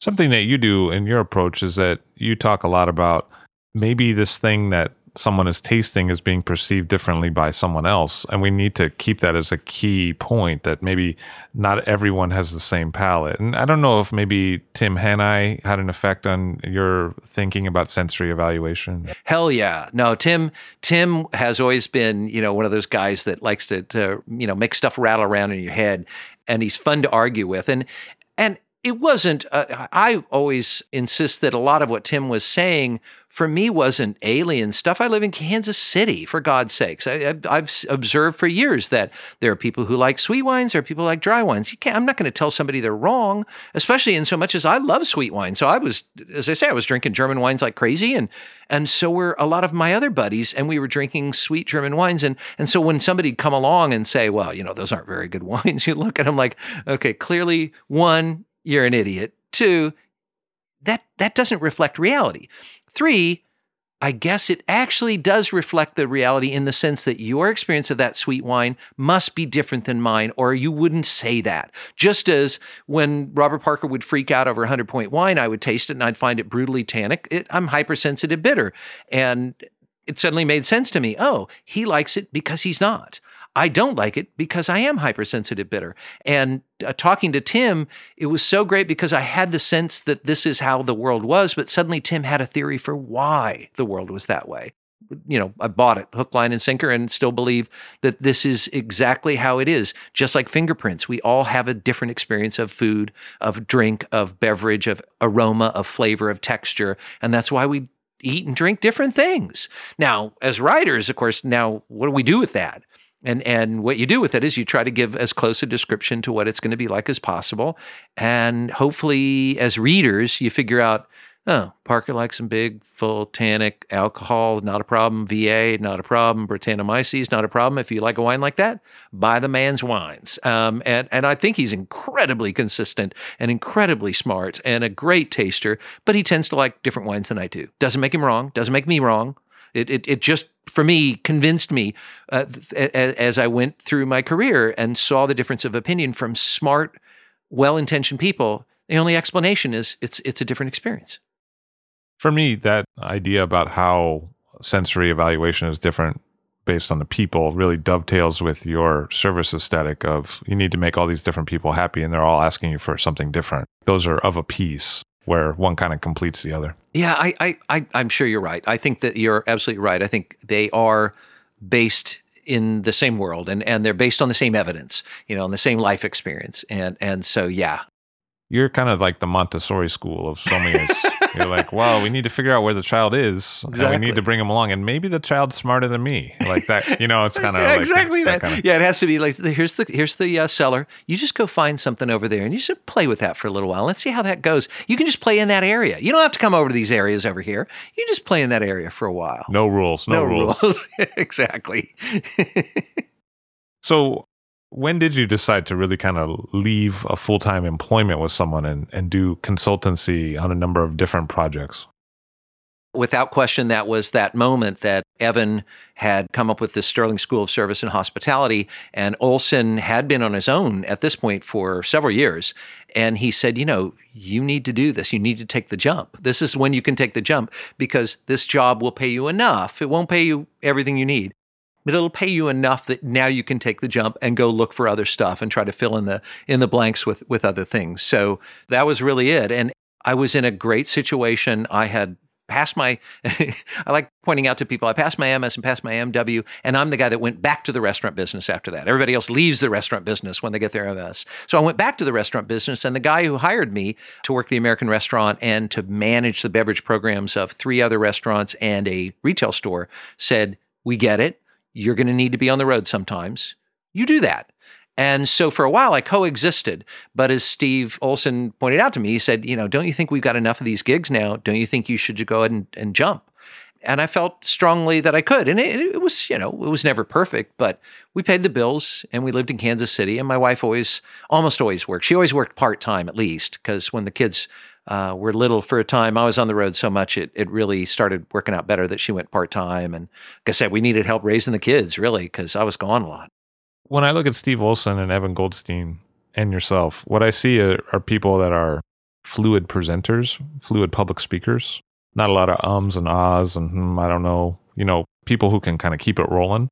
Something that you do in your approach is that you talk a lot about maybe this thing that someone is tasting is being perceived differently by someone else. And we need to keep that as a key point that maybe not everyone has the same palate. And I don't know if maybe Tim Hanni had an effect on your thinking about sensory evaluation. Hell yeah. No, Tim Tim has always been, you know, one of those guys that likes to, to you know, make stuff rattle around in your head and he's fun to argue with. And and it wasn't uh, i always insist that a lot of what tim was saying for me wasn't alien stuff. I live in kansas city for god's sakes. I, have observed for years that there are people who like sweet wines there are people who like dry wines. I'm not going to tell somebody they're wrong especially in so much as i love sweet wine. So i was as i say i was drinking german wines like crazy and and so were a lot of my other buddies and we were drinking sweet german wines. And and so when somebody'd come along and say well you know those aren't very good wines you look at them like okay clearly one you're an idiot. Two, that that doesn't reflect reality. Three, I guess it actually does reflect the reality in the sense that your experience of that sweet wine must be different than mine, or you wouldn't say that. Just as when Robert Parker would freak out over a 100 point wine, I would taste it and I'd find it brutally tannic. It, I'm hypersensitive bitter. And it suddenly made sense to me. Oh, he likes it because he's not. I don't like it because I am hypersensitive bitter. And uh, talking to Tim, it was so great because I had the sense that this is how the world was, but suddenly Tim had a theory for why the world was that way. You know, I bought it hook, line, and sinker and still believe that this is exactly how it is. Just like fingerprints, we all have a different experience of food, of drink, of beverage, of aroma, of flavor, of texture. And that's why we eat and drink different things. Now, as writers, of course, now what do we do with that? And and what you do with it is you try to give as close a description to what it's going to be like as possible. And hopefully as readers, you figure out, oh, Parker likes some big, full tannic alcohol, not a problem. VA, not a problem. Brettanomyces, not a problem. If you like a wine like that, buy the man's wines. Um, and, and I think he's incredibly consistent and incredibly smart and a great taster, but he tends to like different wines than I do. Doesn't make him wrong, doesn't make me wrong. It, it, it just, for me, convinced me uh, as I went through my career and saw the difference of opinion from smart, well intentioned people. The only explanation is it's, it's a different experience. For me, that idea about how sensory evaluation is different based on the people really dovetails with your service aesthetic of you need to make all these different people happy and they're all asking you for something different. Those are of a piece where one kind of completes the other. Yeah, I, I, I, I'm sure you're right. I think that you're absolutely right. I think they are based in the same world and, and they're based on the same evidence, you know, on the same life experience. And and so yeah, you're kind of like the Montessori school of Somia's. You're like, well, we need to figure out where the child is, exactly. and we need to bring him along, and maybe the child's smarter than me, like that. You know, it's kind of like exactly that. that. Kind of... Yeah, it has to be like here's the here's the uh, cellar. You just go find something over there, and you just play with that for a little while. Let's see how that goes. You can just play in that area. You don't have to come over to these areas over here. You just play in that area for a while. No rules. No, no rules. rules. exactly. so when did you decide to really kind of leave a full time employment with someone and, and do consultancy on a number of different projects? Without question, that was that moment that Evan had come up with the Sterling School of Service and Hospitality, and Olson had been on his own at this point for several years. And he said, You know, you need to do this. You need to take the jump. This is when you can take the jump because this job will pay you enough. It won't pay you everything you need, but it'll pay you enough that now you can take the jump and go look for other stuff and try to fill in the in the blanks with with other things. So that was really it. And I was in a great situation. I had passed my I like pointing out to people I passed my MS and passed my MW and I'm the guy that went back to the restaurant business after that. Everybody else leaves the restaurant business when they get their MS. So I went back to the restaurant business and the guy who hired me to work the American restaurant and to manage the beverage programs of three other restaurants and a retail store said, "We get it. You're going to need to be on the road sometimes. You do that. And so for a while, I coexisted. But as Steve Olson pointed out to me, he said, You know, don't you think we've got enough of these gigs now? Don't you think you should go ahead and, and jump? And I felt strongly that I could. And it, it, was, you know, it was never perfect, but we paid the bills and we lived in Kansas City. And my wife always, almost always worked. She always worked part time at least, because when the kids uh, were little for a time. I was on the road so much, it, it really started working out better that she went part time. And like I said, we needed help raising the kids, really, because I was gone a lot. When I look at Steve Olson and Evan Goldstein and yourself, what I see are, are people that are fluid presenters, fluid public speakers, not a lot of ums and ahs and hmm, I don't know, you know, people who can kind of keep it rolling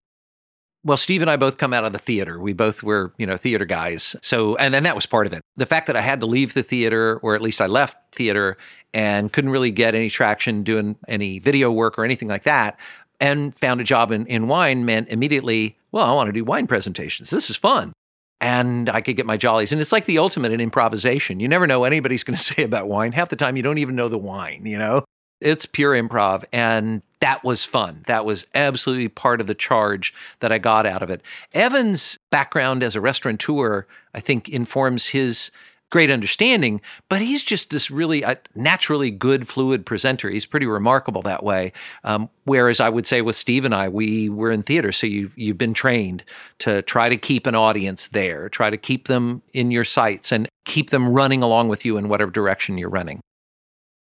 well, Steve and I both come out of the theater. We both were, you know, theater guys. So, and then that was part of it. The fact that I had to leave the theater, or at least I left theater and couldn't really get any traction doing any video work or anything like that, and found a job in, in wine meant immediately, well, I want to do wine presentations. This is fun. And I could get my jollies. And it's like the ultimate in improvisation. You never know anybody's going to say about wine. Half the time, you don't even know the wine, you know? It's pure improv. And that was fun. That was absolutely part of the charge that I got out of it. Evan's background as a restaurateur, I think, informs his great understanding, but he's just this really uh, naturally good, fluid presenter. He's pretty remarkable that way. Um, whereas I would say with Steve and I, we were in theater, so you've you've been trained to try to keep an audience there, try to keep them in your sights, and keep them running along with you in whatever direction you're running.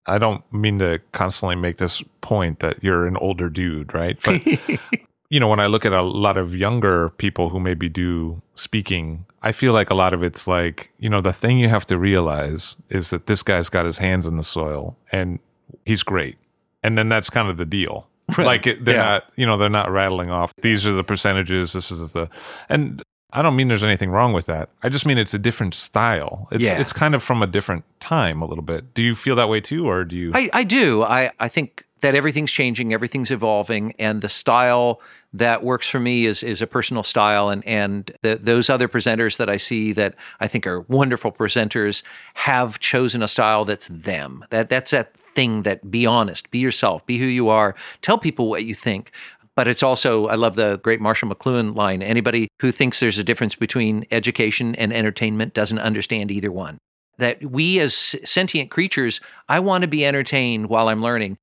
I don't mean to constantly make this point that you're an older dude, right? But you know, when I look at a lot of younger people who maybe do speaking, I feel like a lot of it's like, you know, the thing you have to realize is that this guy's got his hands in the soil and he's great. And then that's kind of the deal. Right. Like it, they're yeah. not, you know, they're not rattling off. These are the percentages. This is the, and I don't mean there's anything wrong with that. I just mean it's a different style. It's yeah. it's kind of from a different time a little bit. Do you feel that way too, or do you? I, I do. I, I think that everything's changing, everything's evolving, and the style that works for me is is a personal style and and the, those other presenters that I see that I think are wonderful presenters have chosen a style that's them. That that's that thing that be honest, be yourself, be who you are, tell people what you think. But it's also, I love the great Marshall McLuhan line anybody who thinks there's a difference between education and entertainment doesn't understand either one. That we as sentient creatures, I want to be entertained while I'm learning.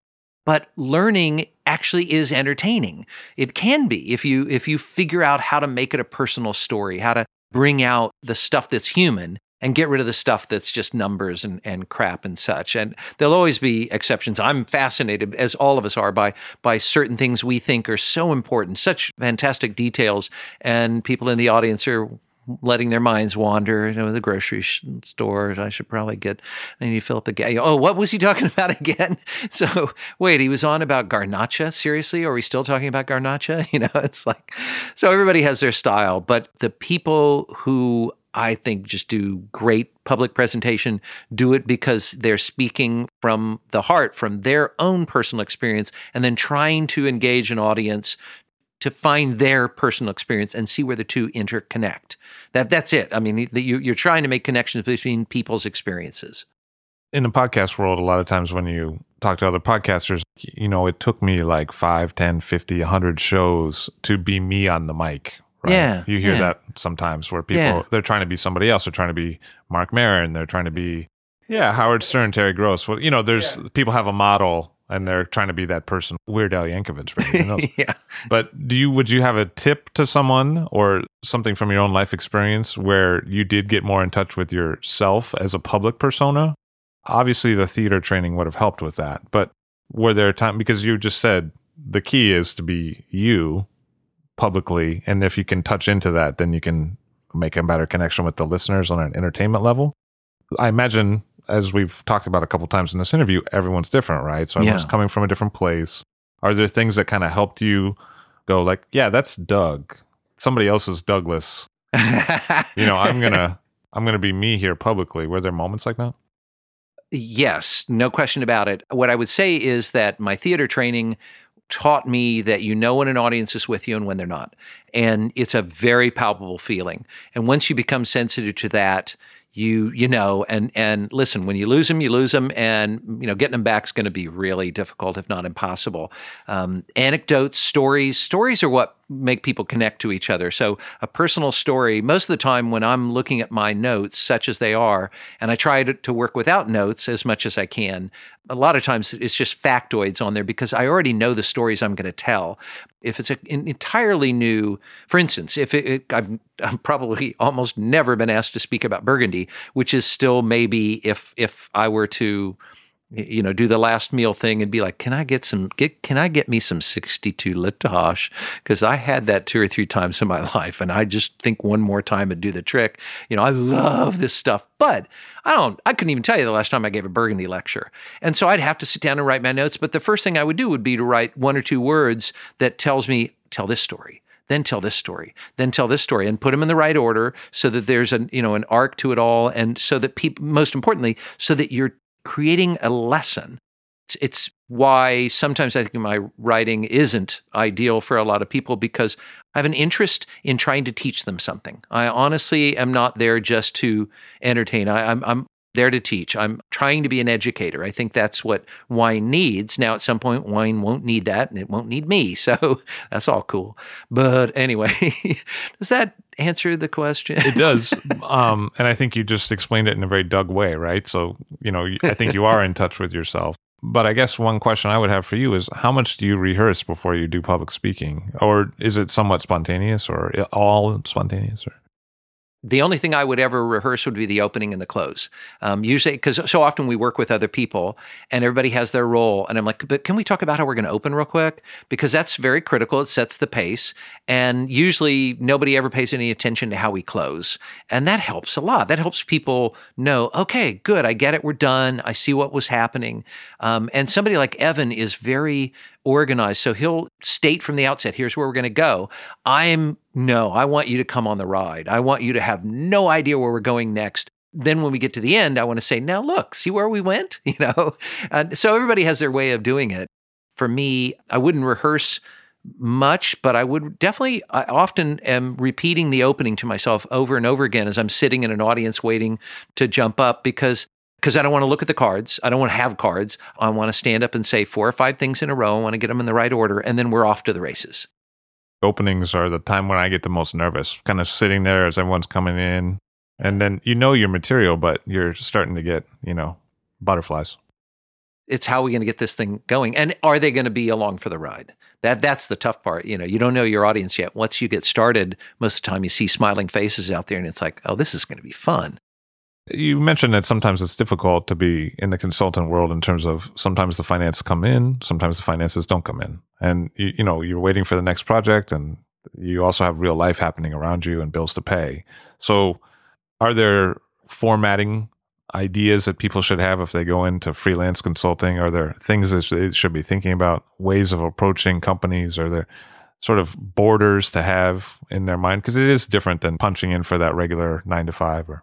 But learning actually is entertaining. It can be if you if you figure out how to make it a personal story, how to bring out the stuff that's human and get rid of the stuff that's just numbers and, and crap and such. And there'll always be exceptions. I'm fascinated, as all of us are, by by certain things we think are so important, such fantastic details, and people in the audience are letting their minds wander. You know, the grocery store. I should probably get. I need to fill up the gas. Oh, what was he talking about again? So wait, he was on about garnacha. Seriously, are we still talking about garnacha? You know, it's like so everybody has their style, but the people who I think just do great public presentation, do it because they're speaking from the heart, from their own personal experience, and then trying to engage an audience to find their personal experience and see where the two interconnect. That that's it. I mean, you, you're trying to make connections between people's experiences. In the podcast world, a lot of times when you talk to other podcasters, you know, it took me like 5, 10, 50, 100 shows to be me on the mic, Right? Yeah. You hear yeah. that sometimes where people Yeah. they're trying to be somebody else. They're trying to be Marc Maron. They're trying to be yeah Howard Stern, Terry Gross. Well, you know, there's people have a model and they're trying to be that person. Weird Al Yankovic, for anything else. yeah. But do you would you have a tip to someone or something from your own life experience where you did get more in touch with yourself as a public persona? Obviously, the theater training would have helped with that. But were there time because you just said the key is to be you publicly, and if you can touch into that, then you can make a better connection with the listeners on an entertainment level. I imagine, as we've talked about a couple times in this interview, everyone's different, right? So everyone's Yeah. coming from a different place. Are there things that kind of helped you go like, yeah, that's Doug. Somebody else is Douglas. You know, I'm gonna I'm gonna be me here publicly. Were there moments like that? Yes, no question about it. What I would say is that my theater training taught me that you know when an audience is with you and when they're not. And it's a very palpable feeling. And once you become sensitive to that, you you know and and listen when you lose them you lose them and you know getting them back is going to be really difficult if not impossible um, anecdotes stories stories are what make people connect to each other. So a personal story most of the time when i'm looking at my notes such as they are and i try to, to work without notes as much as i can a lot of times it's just factoids on there because i already know the stories i'm going to tell. If it's a, an entirely new for instance if it, it, I've, I've probably almost never been asked to speak about burgundy which is still maybe if if i were to you know, do the last meal thing and be like, can I get some, get, can I get me some 62 La Tâche? Because I had that two or three times in my life. And I just think one more time would do the trick. You know, I love this stuff, but I don't, I couldn't even tell you the last time I gave a Burgundy lecture. And so I'd have to sit down and write my notes. But the first thing I would do would be to write one or two words that tells me, tell this story then tell this story then tell this story and put them in the right order so that there's an you know an arc to it all and so that people most importantly so that you're creating a lesson. It's, it's why sometimes i think my writing isn't ideal for a lot of people because i have an interest in trying to teach them something. I honestly am not there just to entertain. I, I'm, I'm there to teach. I'm trying to be an educator. I think that's what wine needs. Now, at some point, wine won't need that and it won't need me. So that's all cool. But anyway, does that answer the question? It does. um, and I think you just explained it in a very Doug way, right? So, you know, I think you are in touch with yourself. But I guess one question I would have for you is how much do you rehearse before you do public speaking? Or is it somewhat spontaneous or all spontaneous? Or? The only thing I would ever rehearse would be the opening and the close. Um, usually, because so often we work with other people and everybody has their role. And I'm like, but can we talk about how we're going to open real quick? Because that's very critical. It sets the pace. And usually nobody ever pays any attention to how we close. And that helps a lot. That helps people know, okay, good. I get it. We're done. I see what was happening. Um, and somebody like Evan is very organized. So he'll state from the outset, here's where we're going to go. I'm no, I want you to come on the ride. I want you to have no idea where we're going next. Then when we get to the end, I want to say, now look, see where we went, you know? And so everybody has their way of doing it. For me, I wouldn't rehearse much, but I would definitely, I often am repeating the opening to myself over and over again as I'm sitting in an audience waiting to jump up because because I don't want to look at the cards. I don't want to have cards. I want to stand up and say four or five things in a row. I want to get them in the right order, and then we're off to the races. Openings are the time when I get the most nervous, kind of sitting there as everyone's coming in. And then you know your material, but you're starting to get, you know, butterflies. It's how are we going to get this thing going? And are they going to be along for the ride? That that's the tough part. You know, you don't know your audience yet. Once you get started, most of the time you see smiling faces out there and it's like, oh, this is going to be fun. You mentioned that sometimes it's difficult to be in the consultant world in terms of sometimes the finances come in, sometimes the finances don't come in. And you, you know, you're waiting for the next project and you also have real life happening around you and bills to pay. So, are there formatting ideas that people should have if they go into freelance consulting? Are there things that they should be thinking about, ways of approaching companies? Are there sort of borders to have in their mind? Because it is different than punching in for that regular nine to five or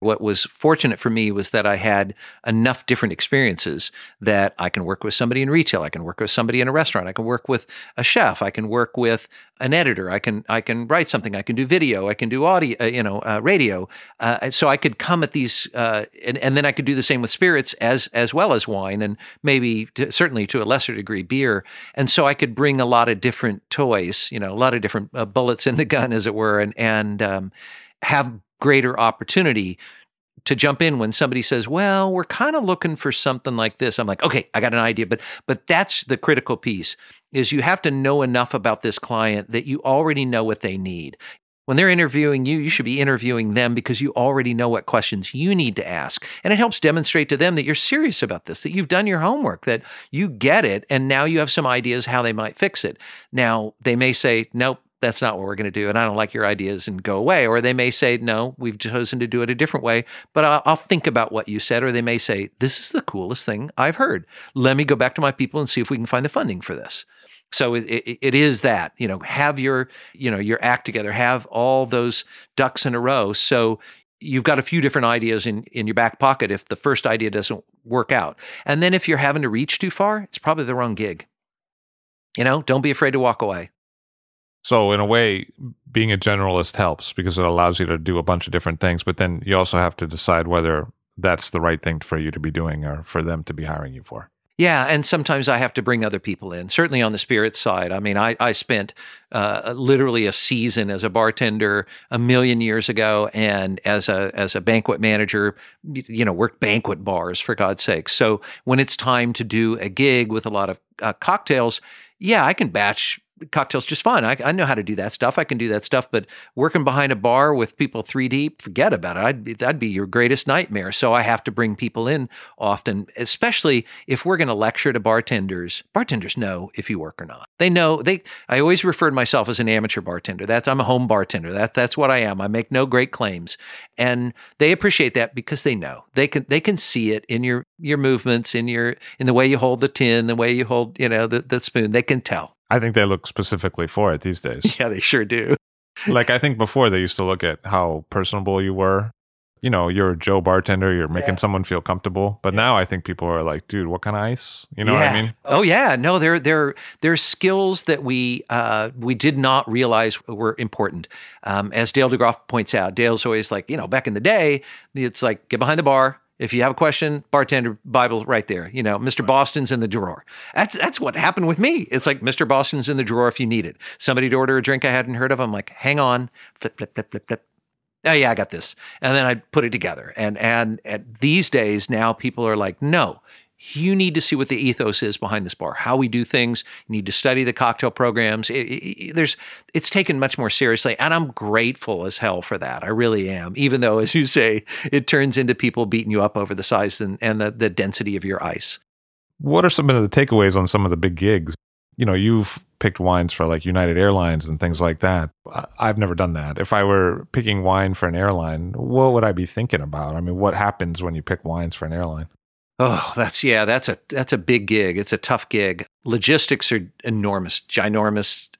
what was fortunate for me was that I had enough different experiences that I can work with somebody in retail, I can work with somebody in a restaurant, I can work with a chef, I can work with an editor, I can I can write something, I can do video, I can do audio, uh, you know, uh, radio. Uh, so I could come at these, uh, and, and then I could do the same with spirits as as well as wine, and maybe to, certainly to a lesser degree beer. And so I could bring a lot of different toys, you know, a lot of different uh, bullets in the gun, as it were, and and um, have greater opportunity to jump in when somebody says, "Well, we're kind of looking for something like this." I'm like, "Okay, I got an idea." But but that's the critical piece is you have to know enough about this client that you already know what they need. When they're interviewing you, you should be interviewing them because you already know what questions you need to ask. And it helps demonstrate to them that you're serious about this, that you've done your homework, that you get it, and now you have some ideas how they might fix it. Now, they may say, nope, that's not what we're going to do and i don't like your ideas and go away. Or they may say no we've chosen to do it a different way but I'll, I'll, think about what you said. Or they may say this is the coolest thing i've heard. Let me go back to my people and see if we can find the funding for this. So it, it, it is that you know have your you know your act together have all those ducks in a row. So you've got a few different ideas in, in your back pocket if the first idea doesn't work out. And then if you're having to reach too far it's probably the wrong gig. You know don't be afraid to walk away so in a way, being a generalist helps because it allows you to do a bunch of different things. But then you also have to decide whether that's the right thing for you to be doing or for them to be hiring you for. Yeah, and sometimes I have to bring other people in. Certainly on the spirit side. I mean, I, I spent uh, literally a season as a bartender a million years ago, and as a as a banquet manager, you know, worked banquet bars for God's sake. So when it's time to do a gig with a lot of uh, cocktails, yeah, I can batch cocktails just fine. I, I know how to do that stuff. I can do that stuff. But working behind a bar with people three deep, forget about it. I'd be, that'd be your greatest nightmare. So I have to bring people in often, especially if we're going to lecture to bartenders. Bartenders know if you work or not. They know. They. I always refer to myself as an amateur bartender. That's I'm a home bartender. That that's what I am. I make no great claims, and they appreciate that because they know they can they can see it in your your movements, in your in the way you hold the tin, the way you hold you know the, the spoon. They can tell I think they look specifically for it these days. Yeah, they sure do. like I think before they used to look at how personable you were. You know, you're a Joe bartender, you're making yeah. someone feel comfortable. But yeah. now I think people are like, dude, what kind of ice? You know yeah. what I mean? Oh yeah. No, there there there's skills that we uh we did not realize were important. Um, as Dale DeGroff points out, Dale's always like, you know, back in the day, it's like get behind the bar, if you have a question, bartender Bible right there. You know, Mr. Boston's in the drawer. That's that's what happened with me. It's like Mr. Boston's in the drawer if you need it. Somebody to order a drink I hadn't heard of. I'm like, hang on, flip, flip, flip, flip, flip. Oh yeah, I got this. And then I put it together. And and at these days now people are like, no, you need to see what the ethos is behind this bar, how we do things. You need to study the cocktail programs. It, it, there's, it's taken much more seriously, and I'm grateful as hell for that. I really am. Even though, as you say, it turns into people beating you up over the size and, and the, the density of your ice. What are some of the takeaways on some of the big gigs? You know, you've picked wines for like United Airlines and things like that. I've never done that. If I were picking wine for an airline, what would I be thinking about? I mean, what happens when you pick wines for an airline? Oh, that's yeah, that's a that's a big gig. It's a tough gig. Logistics are enormous, ginormous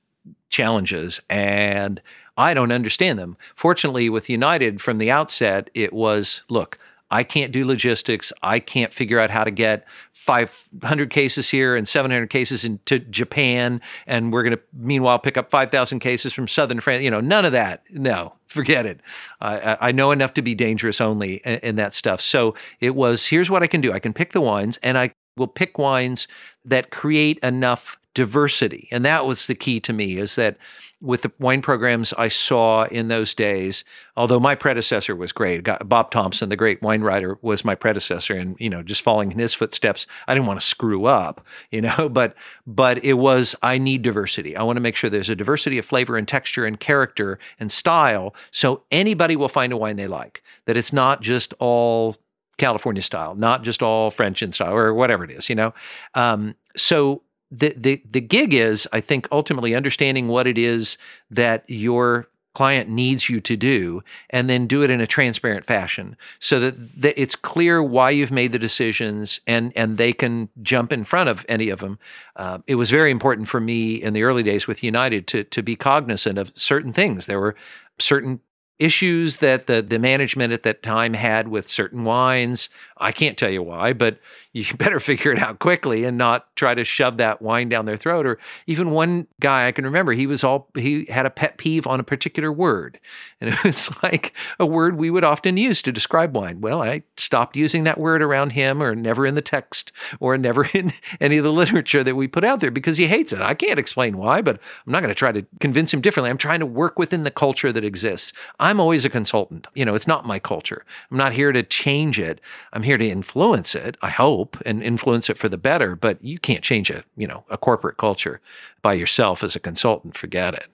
challenges and I don't understand them. Fortunately with United from the outset it was look, I can't do logistics. I can't figure out how to get 500 cases here and 700 cases into Japan. And we're going to, meanwhile, pick up 5,000 cases from southern France. You know, none of that. No, forget it. I, I know enough to be dangerous only in that stuff. So it was here's what I can do I can pick the wines and I will pick wines that create enough diversity. And that was the key to me is that with the wine programs I saw in those days, although my predecessor was great, Bob Thompson, the great wine writer, was my predecessor, and you know, just following in his footsteps, I didn't want to screw up, you know, but but it was I need diversity. I want to make sure there's a diversity of flavor and texture and character and style, so anybody will find a wine they like. That it's not just all California style, not just all French in style or whatever it is, you know. Um, so the, the the gig is, I think, ultimately understanding what it is that your client needs you to do, and then do it in a transparent fashion, so that, that it's clear why you've made the decisions, and and they can jump in front of any of them. Uh, it was very important for me in the early days with United to to be cognizant of certain things. There were certain issues that the the management at that time had with certain wines. I can't tell you why, but you better figure it out quickly and not try to shove that wine down their throat. Or even one guy I can remember, he was all he had a pet peeve on a particular word, and it was like a word we would often use to describe wine. Well, I stopped using that word around him, or never in the text, or never in any of the literature that we put out there because he hates it. I can't explain why, but I'm not going to try to convince him differently. I'm trying to work within the culture that exists. I'm always a consultant. You know, it's not my culture. I'm not here to change it. I'm here to influence it. I hope and influence it for the better. But you can't change a you know a corporate culture by yourself as a consultant. Forget it.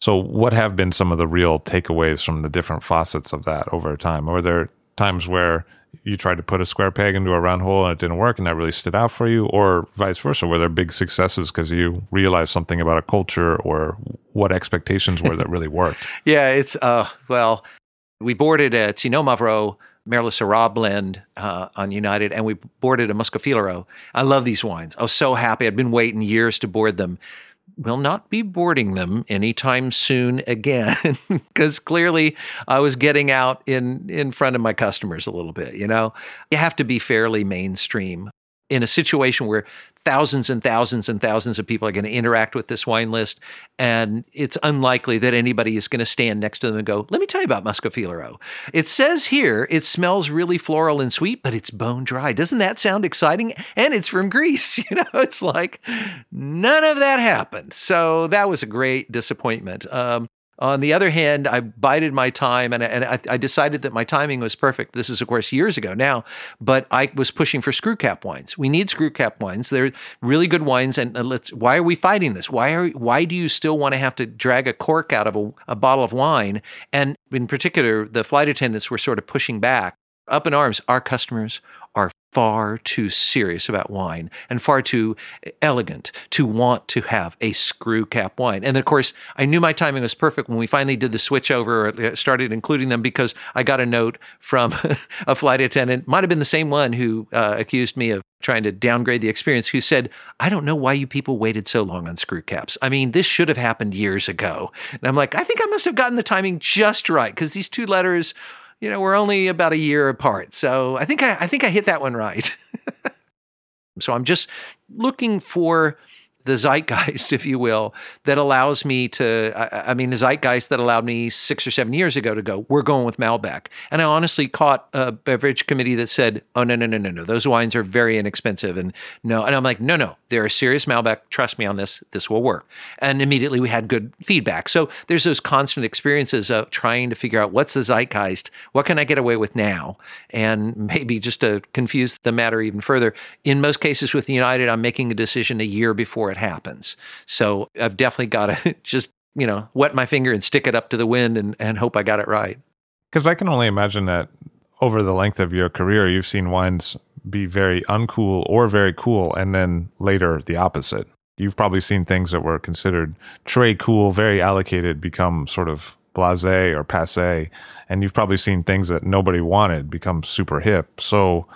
So, what have been some of the real takeaways from the different facets of that over time? Were there times where you tried to put a square peg into a round hole and it didn't work and that really stood out for you or vice versa were there big successes because you realized something about a culture or what expectations were that really worked yeah it's uh well we boarded at Xinomavro Merlot Syrah blend uh, on United, and we boarded a Moschofilero. I love these wines. I was so happy. I'd been waiting years to board them. Will not be boarding them anytime soon again, because clearly I was getting out in in front of my customers a little bit. You know, you have to be fairly mainstream in a situation where thousands and thousands and thousands of people are going to interact with this wine list. And it's unlikely that anybody is going to stand next to them and go, Let me tell you about Moschofilero. It says here it smells really floral and sweet, but it's bone dry. Doesn't that sound exciting? And it's from Greece. You know, it's like none of that happened. So that was a great disappointment. Um, on the other hand, I bided my time and, and I, I, decided that my timing was perfect. This is, of course, years ago now, but I was pushing for screw cap wines. We need screw cap wines. They're really good wines. And let's, why are we fighting this? Why, are, why do you still want to have to drag a cork out of a, a bottle of wine? And in particular, the flight attendants were sort of pushing back up in arms. Our customers far too serious about wine and far too elegant to want to have a screw cap wine. And of course, I knew my timing was perfect when we finally did the switch over, uh, started including them because I got a note from a flight attendant, might have been the same one who uh, accused me of trying to downgrade the experience, who said, I don't know why you people waited so long on screw caps. I mean, this should have happened years ago. And I'm like, I think I must have gotten the timing just right because these two letters you know, we're only about a year apart. So I think I, I think I hit that one right. so I'm just looking for the zeitgeist, if you will, that allows me to, I, I, mean, the zeitgeist that allowed me six or seven years ago to go, we're going with Malbec. And I honestly caught a beverage committee that said, oh, no, no, no, no, no, those wines are very inexpensive. And no, and I'm like, no, no, they're a serious Malbec. Trust me on this, this will work. And immediately we had good feedback. So there's those constant experiences of trying to figure out what's the zeitgeist, what can I get away with now? And maybe just to confuse the matter even further, in most cases with the United, I'm making a decision a year before it happens. So I've definitely got to just, you know, wet my finger and stick it up to the wind and, and hope I got it right. Because I can only imagine that over the length of your career, you've seen wines be very uncool or very cool, and then later the opposite. You've probably seen things that were considered très cool, very allocated, become sort of blase or passe. And you've probably seen things that nobody wanted become super hip. So,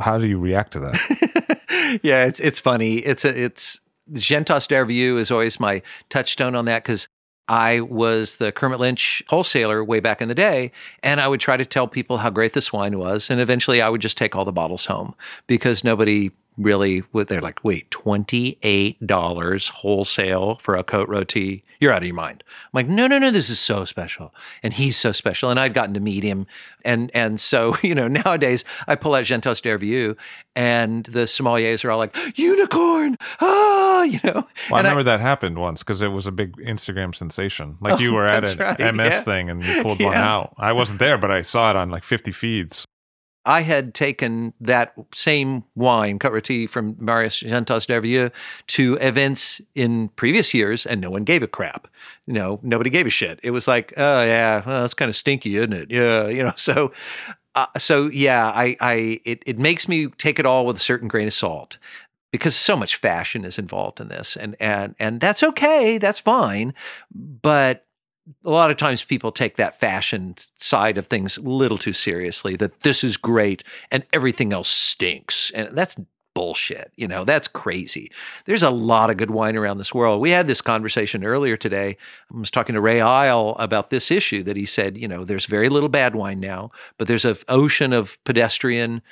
how do you react to that? yeah, it's it's funny. It's a, it's Gentaz-Dervieux is always my touchstone on that because I was the Kermit Lynch wholesaler way back in the day, and I would try to tell people how great this wine was, and eventually I would just take all the bottles home because nobody really. They're like, wait, twenty eight dollars wholesale for a Côte-Rôtie You're out of your mind. I'm like, no, no, no, this is so special, and he's so special, and I'd gotten to meet him, and and so you know nowadays I pull out Gentaz-Dervieux, and the sommeliers are all like, unicorn, ah, you know. Well, I remember I, that happened once because it was a big Instagram sensation. Like oh, you were at an right, MS yeah. thing and you pulled yeah. one out. I wasn't there, but I saw it on like 50 feeds. I had taken that same wine, Rôtie from Marius Gentaz-Dervieux, to events in previous years, and no one gave a crap. You know, nobody gave a shit. It was like, oh yeah, well, it's kind of stinky, isn't it? Yeah, you know. So, uh, so yeah, I, I, it, it makes me take it all with a certain grain of salt. because so much fashion is involved in this and and and that's okay that's fine but a lot of times people take that fashion side of things a little too seriously that this is great and everything else stinks. And that's bullshit you know that's crazy. There's a lot of good wine around this world. We had this conversation earlier today. I was talking to Ray Isle about this issue that he said you know there's very little bad wine now but there's an ocean of pedestrian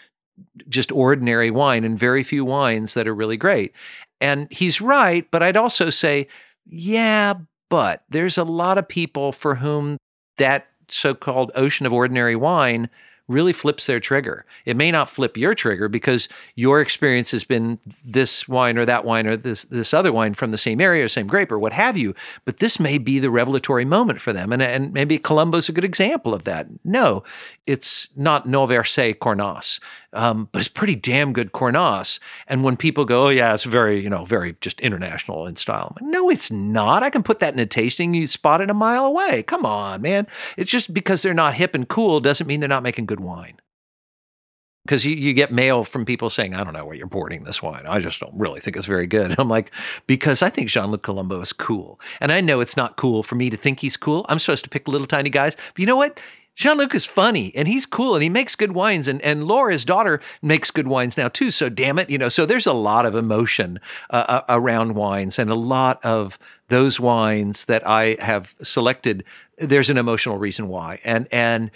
just ordinary wine and very few wines that are really great. And he's right, but I'd also say, yeah, but there's a lot of people for whom that so called ocean of ordinary wine really flips their trigger. It may not flip your trigger because your experience has been this wine or that wine or this this other wine from the same area or same grape or what have you, but this may be the revelatory moment for them. And and maybe Colombo's a good example of that. No, it's not Noël Verset Cornas, um, but it's pretty damn good Cornas. And when people go, oh yeah, it's very you know very just international in style. Like, no, it's not. I can put that in a tasting. You spot it a mile away. Come on, man. It's just because they're not hip and cool doesn't mean they're not making good wine. Because you, you get mail from people saying, I don't know where you're boarding this wine. I just don't really think it's very good. I'm like, because I think Jean Luc Colombo is cool. And I know it's not cool for me to think he's cool. I'm supposed to pick little tiny guys. But you know what? Jean Luc is funny and he's cool and he makes good wines. And, and Laura, his daughter, makes good wines now too. So damn it, you know, so there's a lot of emotion uh, uh around wines and a lot of those wines that I have selected. There's an emotional reason why. And, and,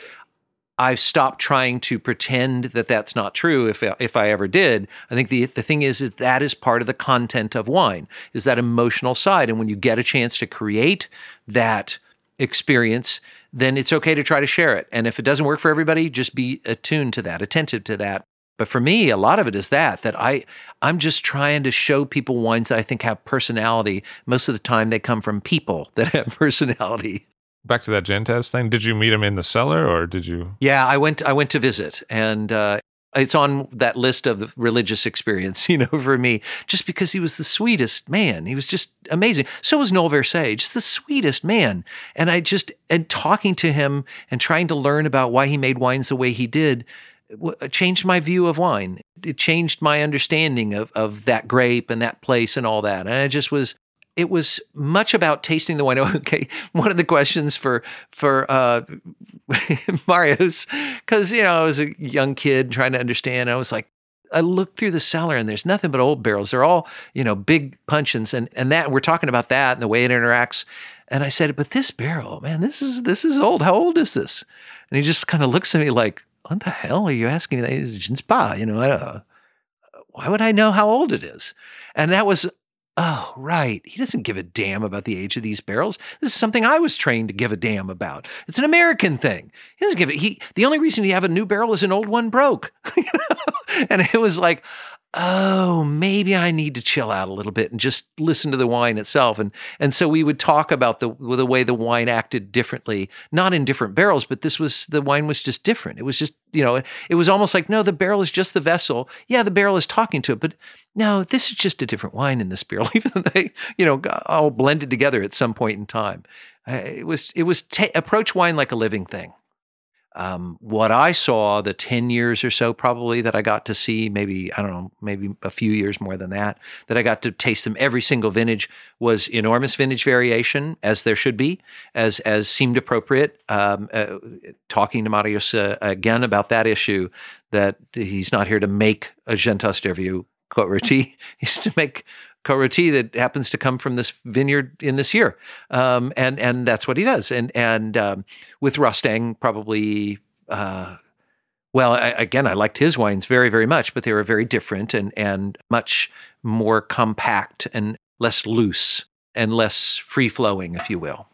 I've stopped trying to pretend that that's not true. If if I ever did, I think the the thing is that that is part of the content of wine is that emotional side. And when you get a chance to create that experience, then it's okay to try to share it. And if it doesn't work for everybody, just be attuned to that, attentive to that. But for me, a lot of it is that that I I'm just trying to show people wines that I think have personality. Most of the time, they come from people that have personality back to that Gentaz thing. Did you meet him in the cellar, or did you? Yeah, I went. I went to visit, and uh, it's on that list of the religious experience. You know, for me, just because he was the sweetest man, he was just amazing. So was Noël Verset, just the sweetest man. And I just and talking to him and trying to learn about why he made wines the way he did uh, changed my view of wine. It changed my understanding of of that grape and that place and all that. And I just was it was much about tasting the wine. Okay, one of the questions for for uh, Mario's because you know I was a young kid trying to understand. I was like, I looked through the cellar and there's nothing but old barrels. They're all you know big puncheons and and that we're talking about that and the way it interacts. And I said, but this barrel, man, this is this is old. How old is this? And he just kind of looks at me like, what the hell are you asking me? It's spa, you know. I don't know. Why would I know how old it is? And that was Oh, right. He doesn't give a damn about the age of these barrels. This is something I was trained to give a damn about. It's an American thing. He doesn't give it. He the only reason he have a new barrel is an old one broke. and it was like, oh, maybe I need to chill out a little bit and just listen to the wine itself. And and so we would talk about the the way the wine acted differently, not in different barrels, but this was the wine was just different. It was just you know it was almost like no, the barrel is just the vessel. Yeah, the barrel is talking to it, but no, this is just a different wine in this barrel, even though they you know all blended together at some point in time. Uh, it was it was t- approach wine like a living thing um, what I saw, the 10 years or so probably that I got to see, maybe, I don't know, maybe a few years more than that, that I got to taste them every single vintage was enormous vintage variation, as there should be, as as seemed appropriate. Um, uh, talking to Marius uh, again about that issue, that he's not here to make a Gentaz-Dervieux quote Rôtie, he's to make Côte that happens to come from this vineyard in this year, um, and and that's what he does. And and um, with Rostaing, probably. Uh, well, I, again, I liked his wines very, very much, but they were very different and and much more compact and less loose and less free flowing, if you will.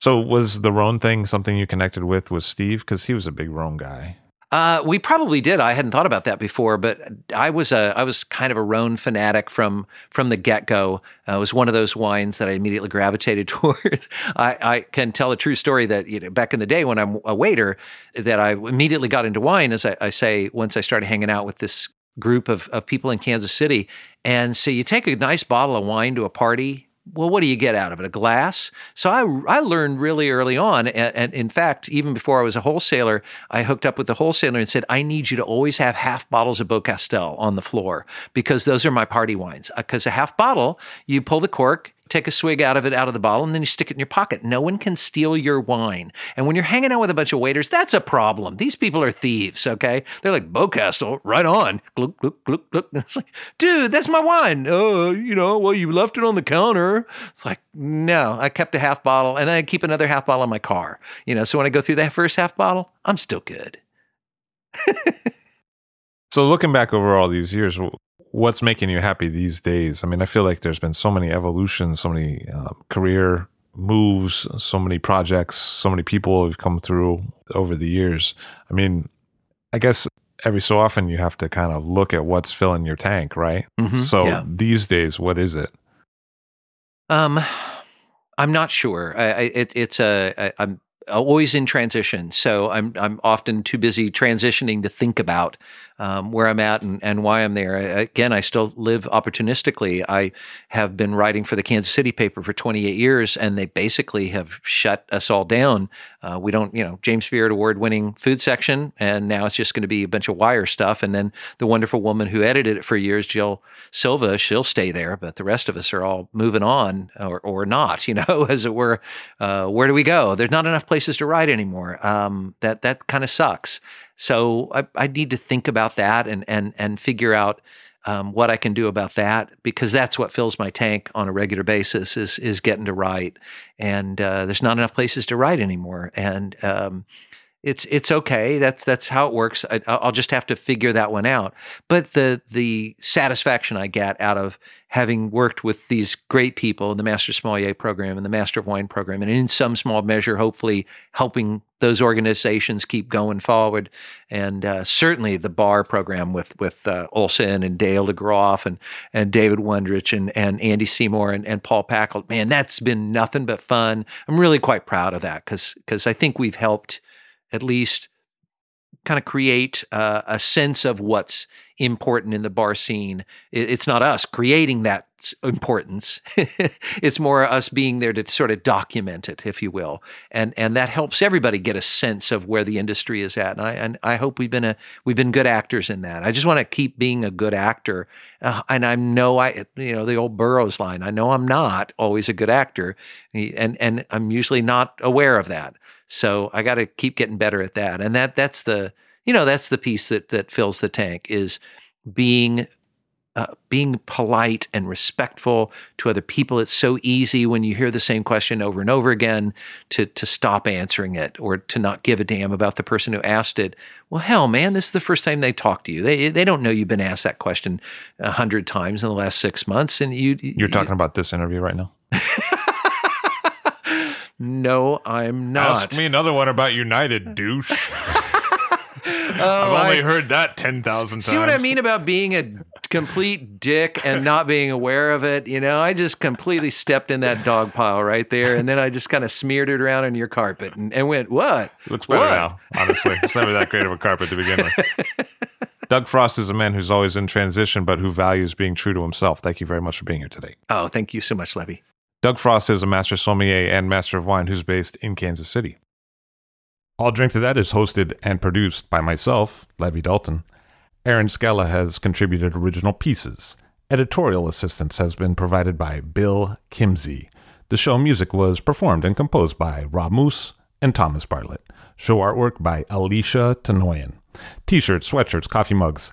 So, was the Rhone thing something you connected with with Steve? Because he was a big Rhone guy. Uh, we probably did. I hadn't thought about that before, but I was a I was kind of a Rhone fanatic from from the get go. Uh, it was one of those wines that I immediately gravitated towards. I, I, can tell a true story that you know, back in the day when I'm a waiter, that I immediately got into wine, as I, I say, once I started hanging out with this group of, of people in Kansas City. And so you take a nice bottle of wine to a party well, what do you get out of it? A glass? So I, I learned really early on. And, and, in fact, even before I was a wholesaler, I hooked up with the wholesaler and said, I need you to always have half bottles of Beaucastel on the floor because those are my party wines. Because uh, a half bottle, you pull the cork, take a swig out of it out of the bottle and then you stick it in your pocket. No one can steal your wine. And when you're hanging out with a bunch of waiters, that's a problem. These people are thieves, okay? They're like, Beaucastel, right on. Gluck, gluck, gluck, gluck. And it's like, dude, that's my wine. Oh, you know, well, you left it on the counter. It's like, no, I kept a half bottle and I keep another half bottle in my car. You know, so when I go through that first half bottle, I'm still good. so looking back over all these years, what's making you happy these days? I mean, I feel like there's been so many evolutions, so many uh, career moves, so many projects, so many people have come through over the years. I mean, I guess every so often you have to kind of look at what's filling your tank, right? Mm-hmm, so yeah. these days, what is it? Um, I'm not sure. I, I it, it's a I, I'm always in transition, so I'm I'm often too busy transitioning to think about um, where I'm at and, and why I'm there. I, again, I still live opportunistically. I have been writing for the Kansas City paper for 28 years, and they basically have shut us all down. Uh, we don't, you know, James Beard Award winning food section, and now it's just going to be a bunch of wire stuff. And then the wonderful woman who edited it for years, Jill Silva, she'll stay there, but the rest of us are all moving on or, or not, you know, as it were. Uh, where do we go? There's not enough places to write anymore. Um, that that kind of sucks. So I, I need to think about that and and and figure out um, what I can do about that because that's what fills my tank on a regular basis is is getting to write, and uh, there's not enough places to write anymore, and um, it's it's okay. That's that's how it works. I, will just have to figure that one out. But the the satisfaction I get out of having worked with these great people in the Master Sommelier program and the Master of Wine program, and in some small measure, hopefully helping those organizations keep going forward, and uh, certainly the bar program with with uh, Olson and Dale DeGroff and and David Wondrich and and Andy Seymour and, and Paul Pacult. Man, that's been nothing but fun. I'm really quite proud of that because because I think we've helped at least kind of create uh, a sense of what's important in the bar scene. It's not us creating that importance. it's more us being there to sort of document it, if you will, and and that helps everybody get a sense of where the industry is at. And I and I hope we've been a we've been good actors in that. I just want to keep being a good actor, uh, and I know I you know the old Burroughs line. I know I'm not always a good actor, and and I'm usually not aware of that. So I got to keep getting better at that. And that that's the you know that's the piece that that fills the tank is being uh, being polite and respectful to other people. It's so easy when you hear the same question over and over again to to stop answering it or to not give a damn about the person who asked it. Well, hell, man, this is the first time they talk to you. They they don't know you've been asked that question a hundred times in the last six months, and you you're talking about this interview right now. No, I'm not. Ask me another one about United, douche. Oh, I've only I, heard that 10,000 times. See what I mean about being a complete dick and not being aware of it? You know, I just completely stepped in that dog pile right there. And then I just kind of smeared it around on your carpet and, and went, what? Looks better what? now, honestly. It's never that great of a carpet to begin with. Doug Frost is a man who's always in transition, but who values being true to himself. Thank you very much for being here today. Oh, thank you so much, Levi. Doug Frost is a master sommelier and master of wine who's based in Kansas City. I'll Drink to That is hosted and produced by myself, Levi Dalton. Erin Scala has contributed original pieces. Editorial assistance has been provided by Bill Kimsey. The show music was performed and composed by Rob Moose and Thomas Bartlett. Show artwork by Alicia Tenoyan. T-shirts, sweatshirts, coffee mugs,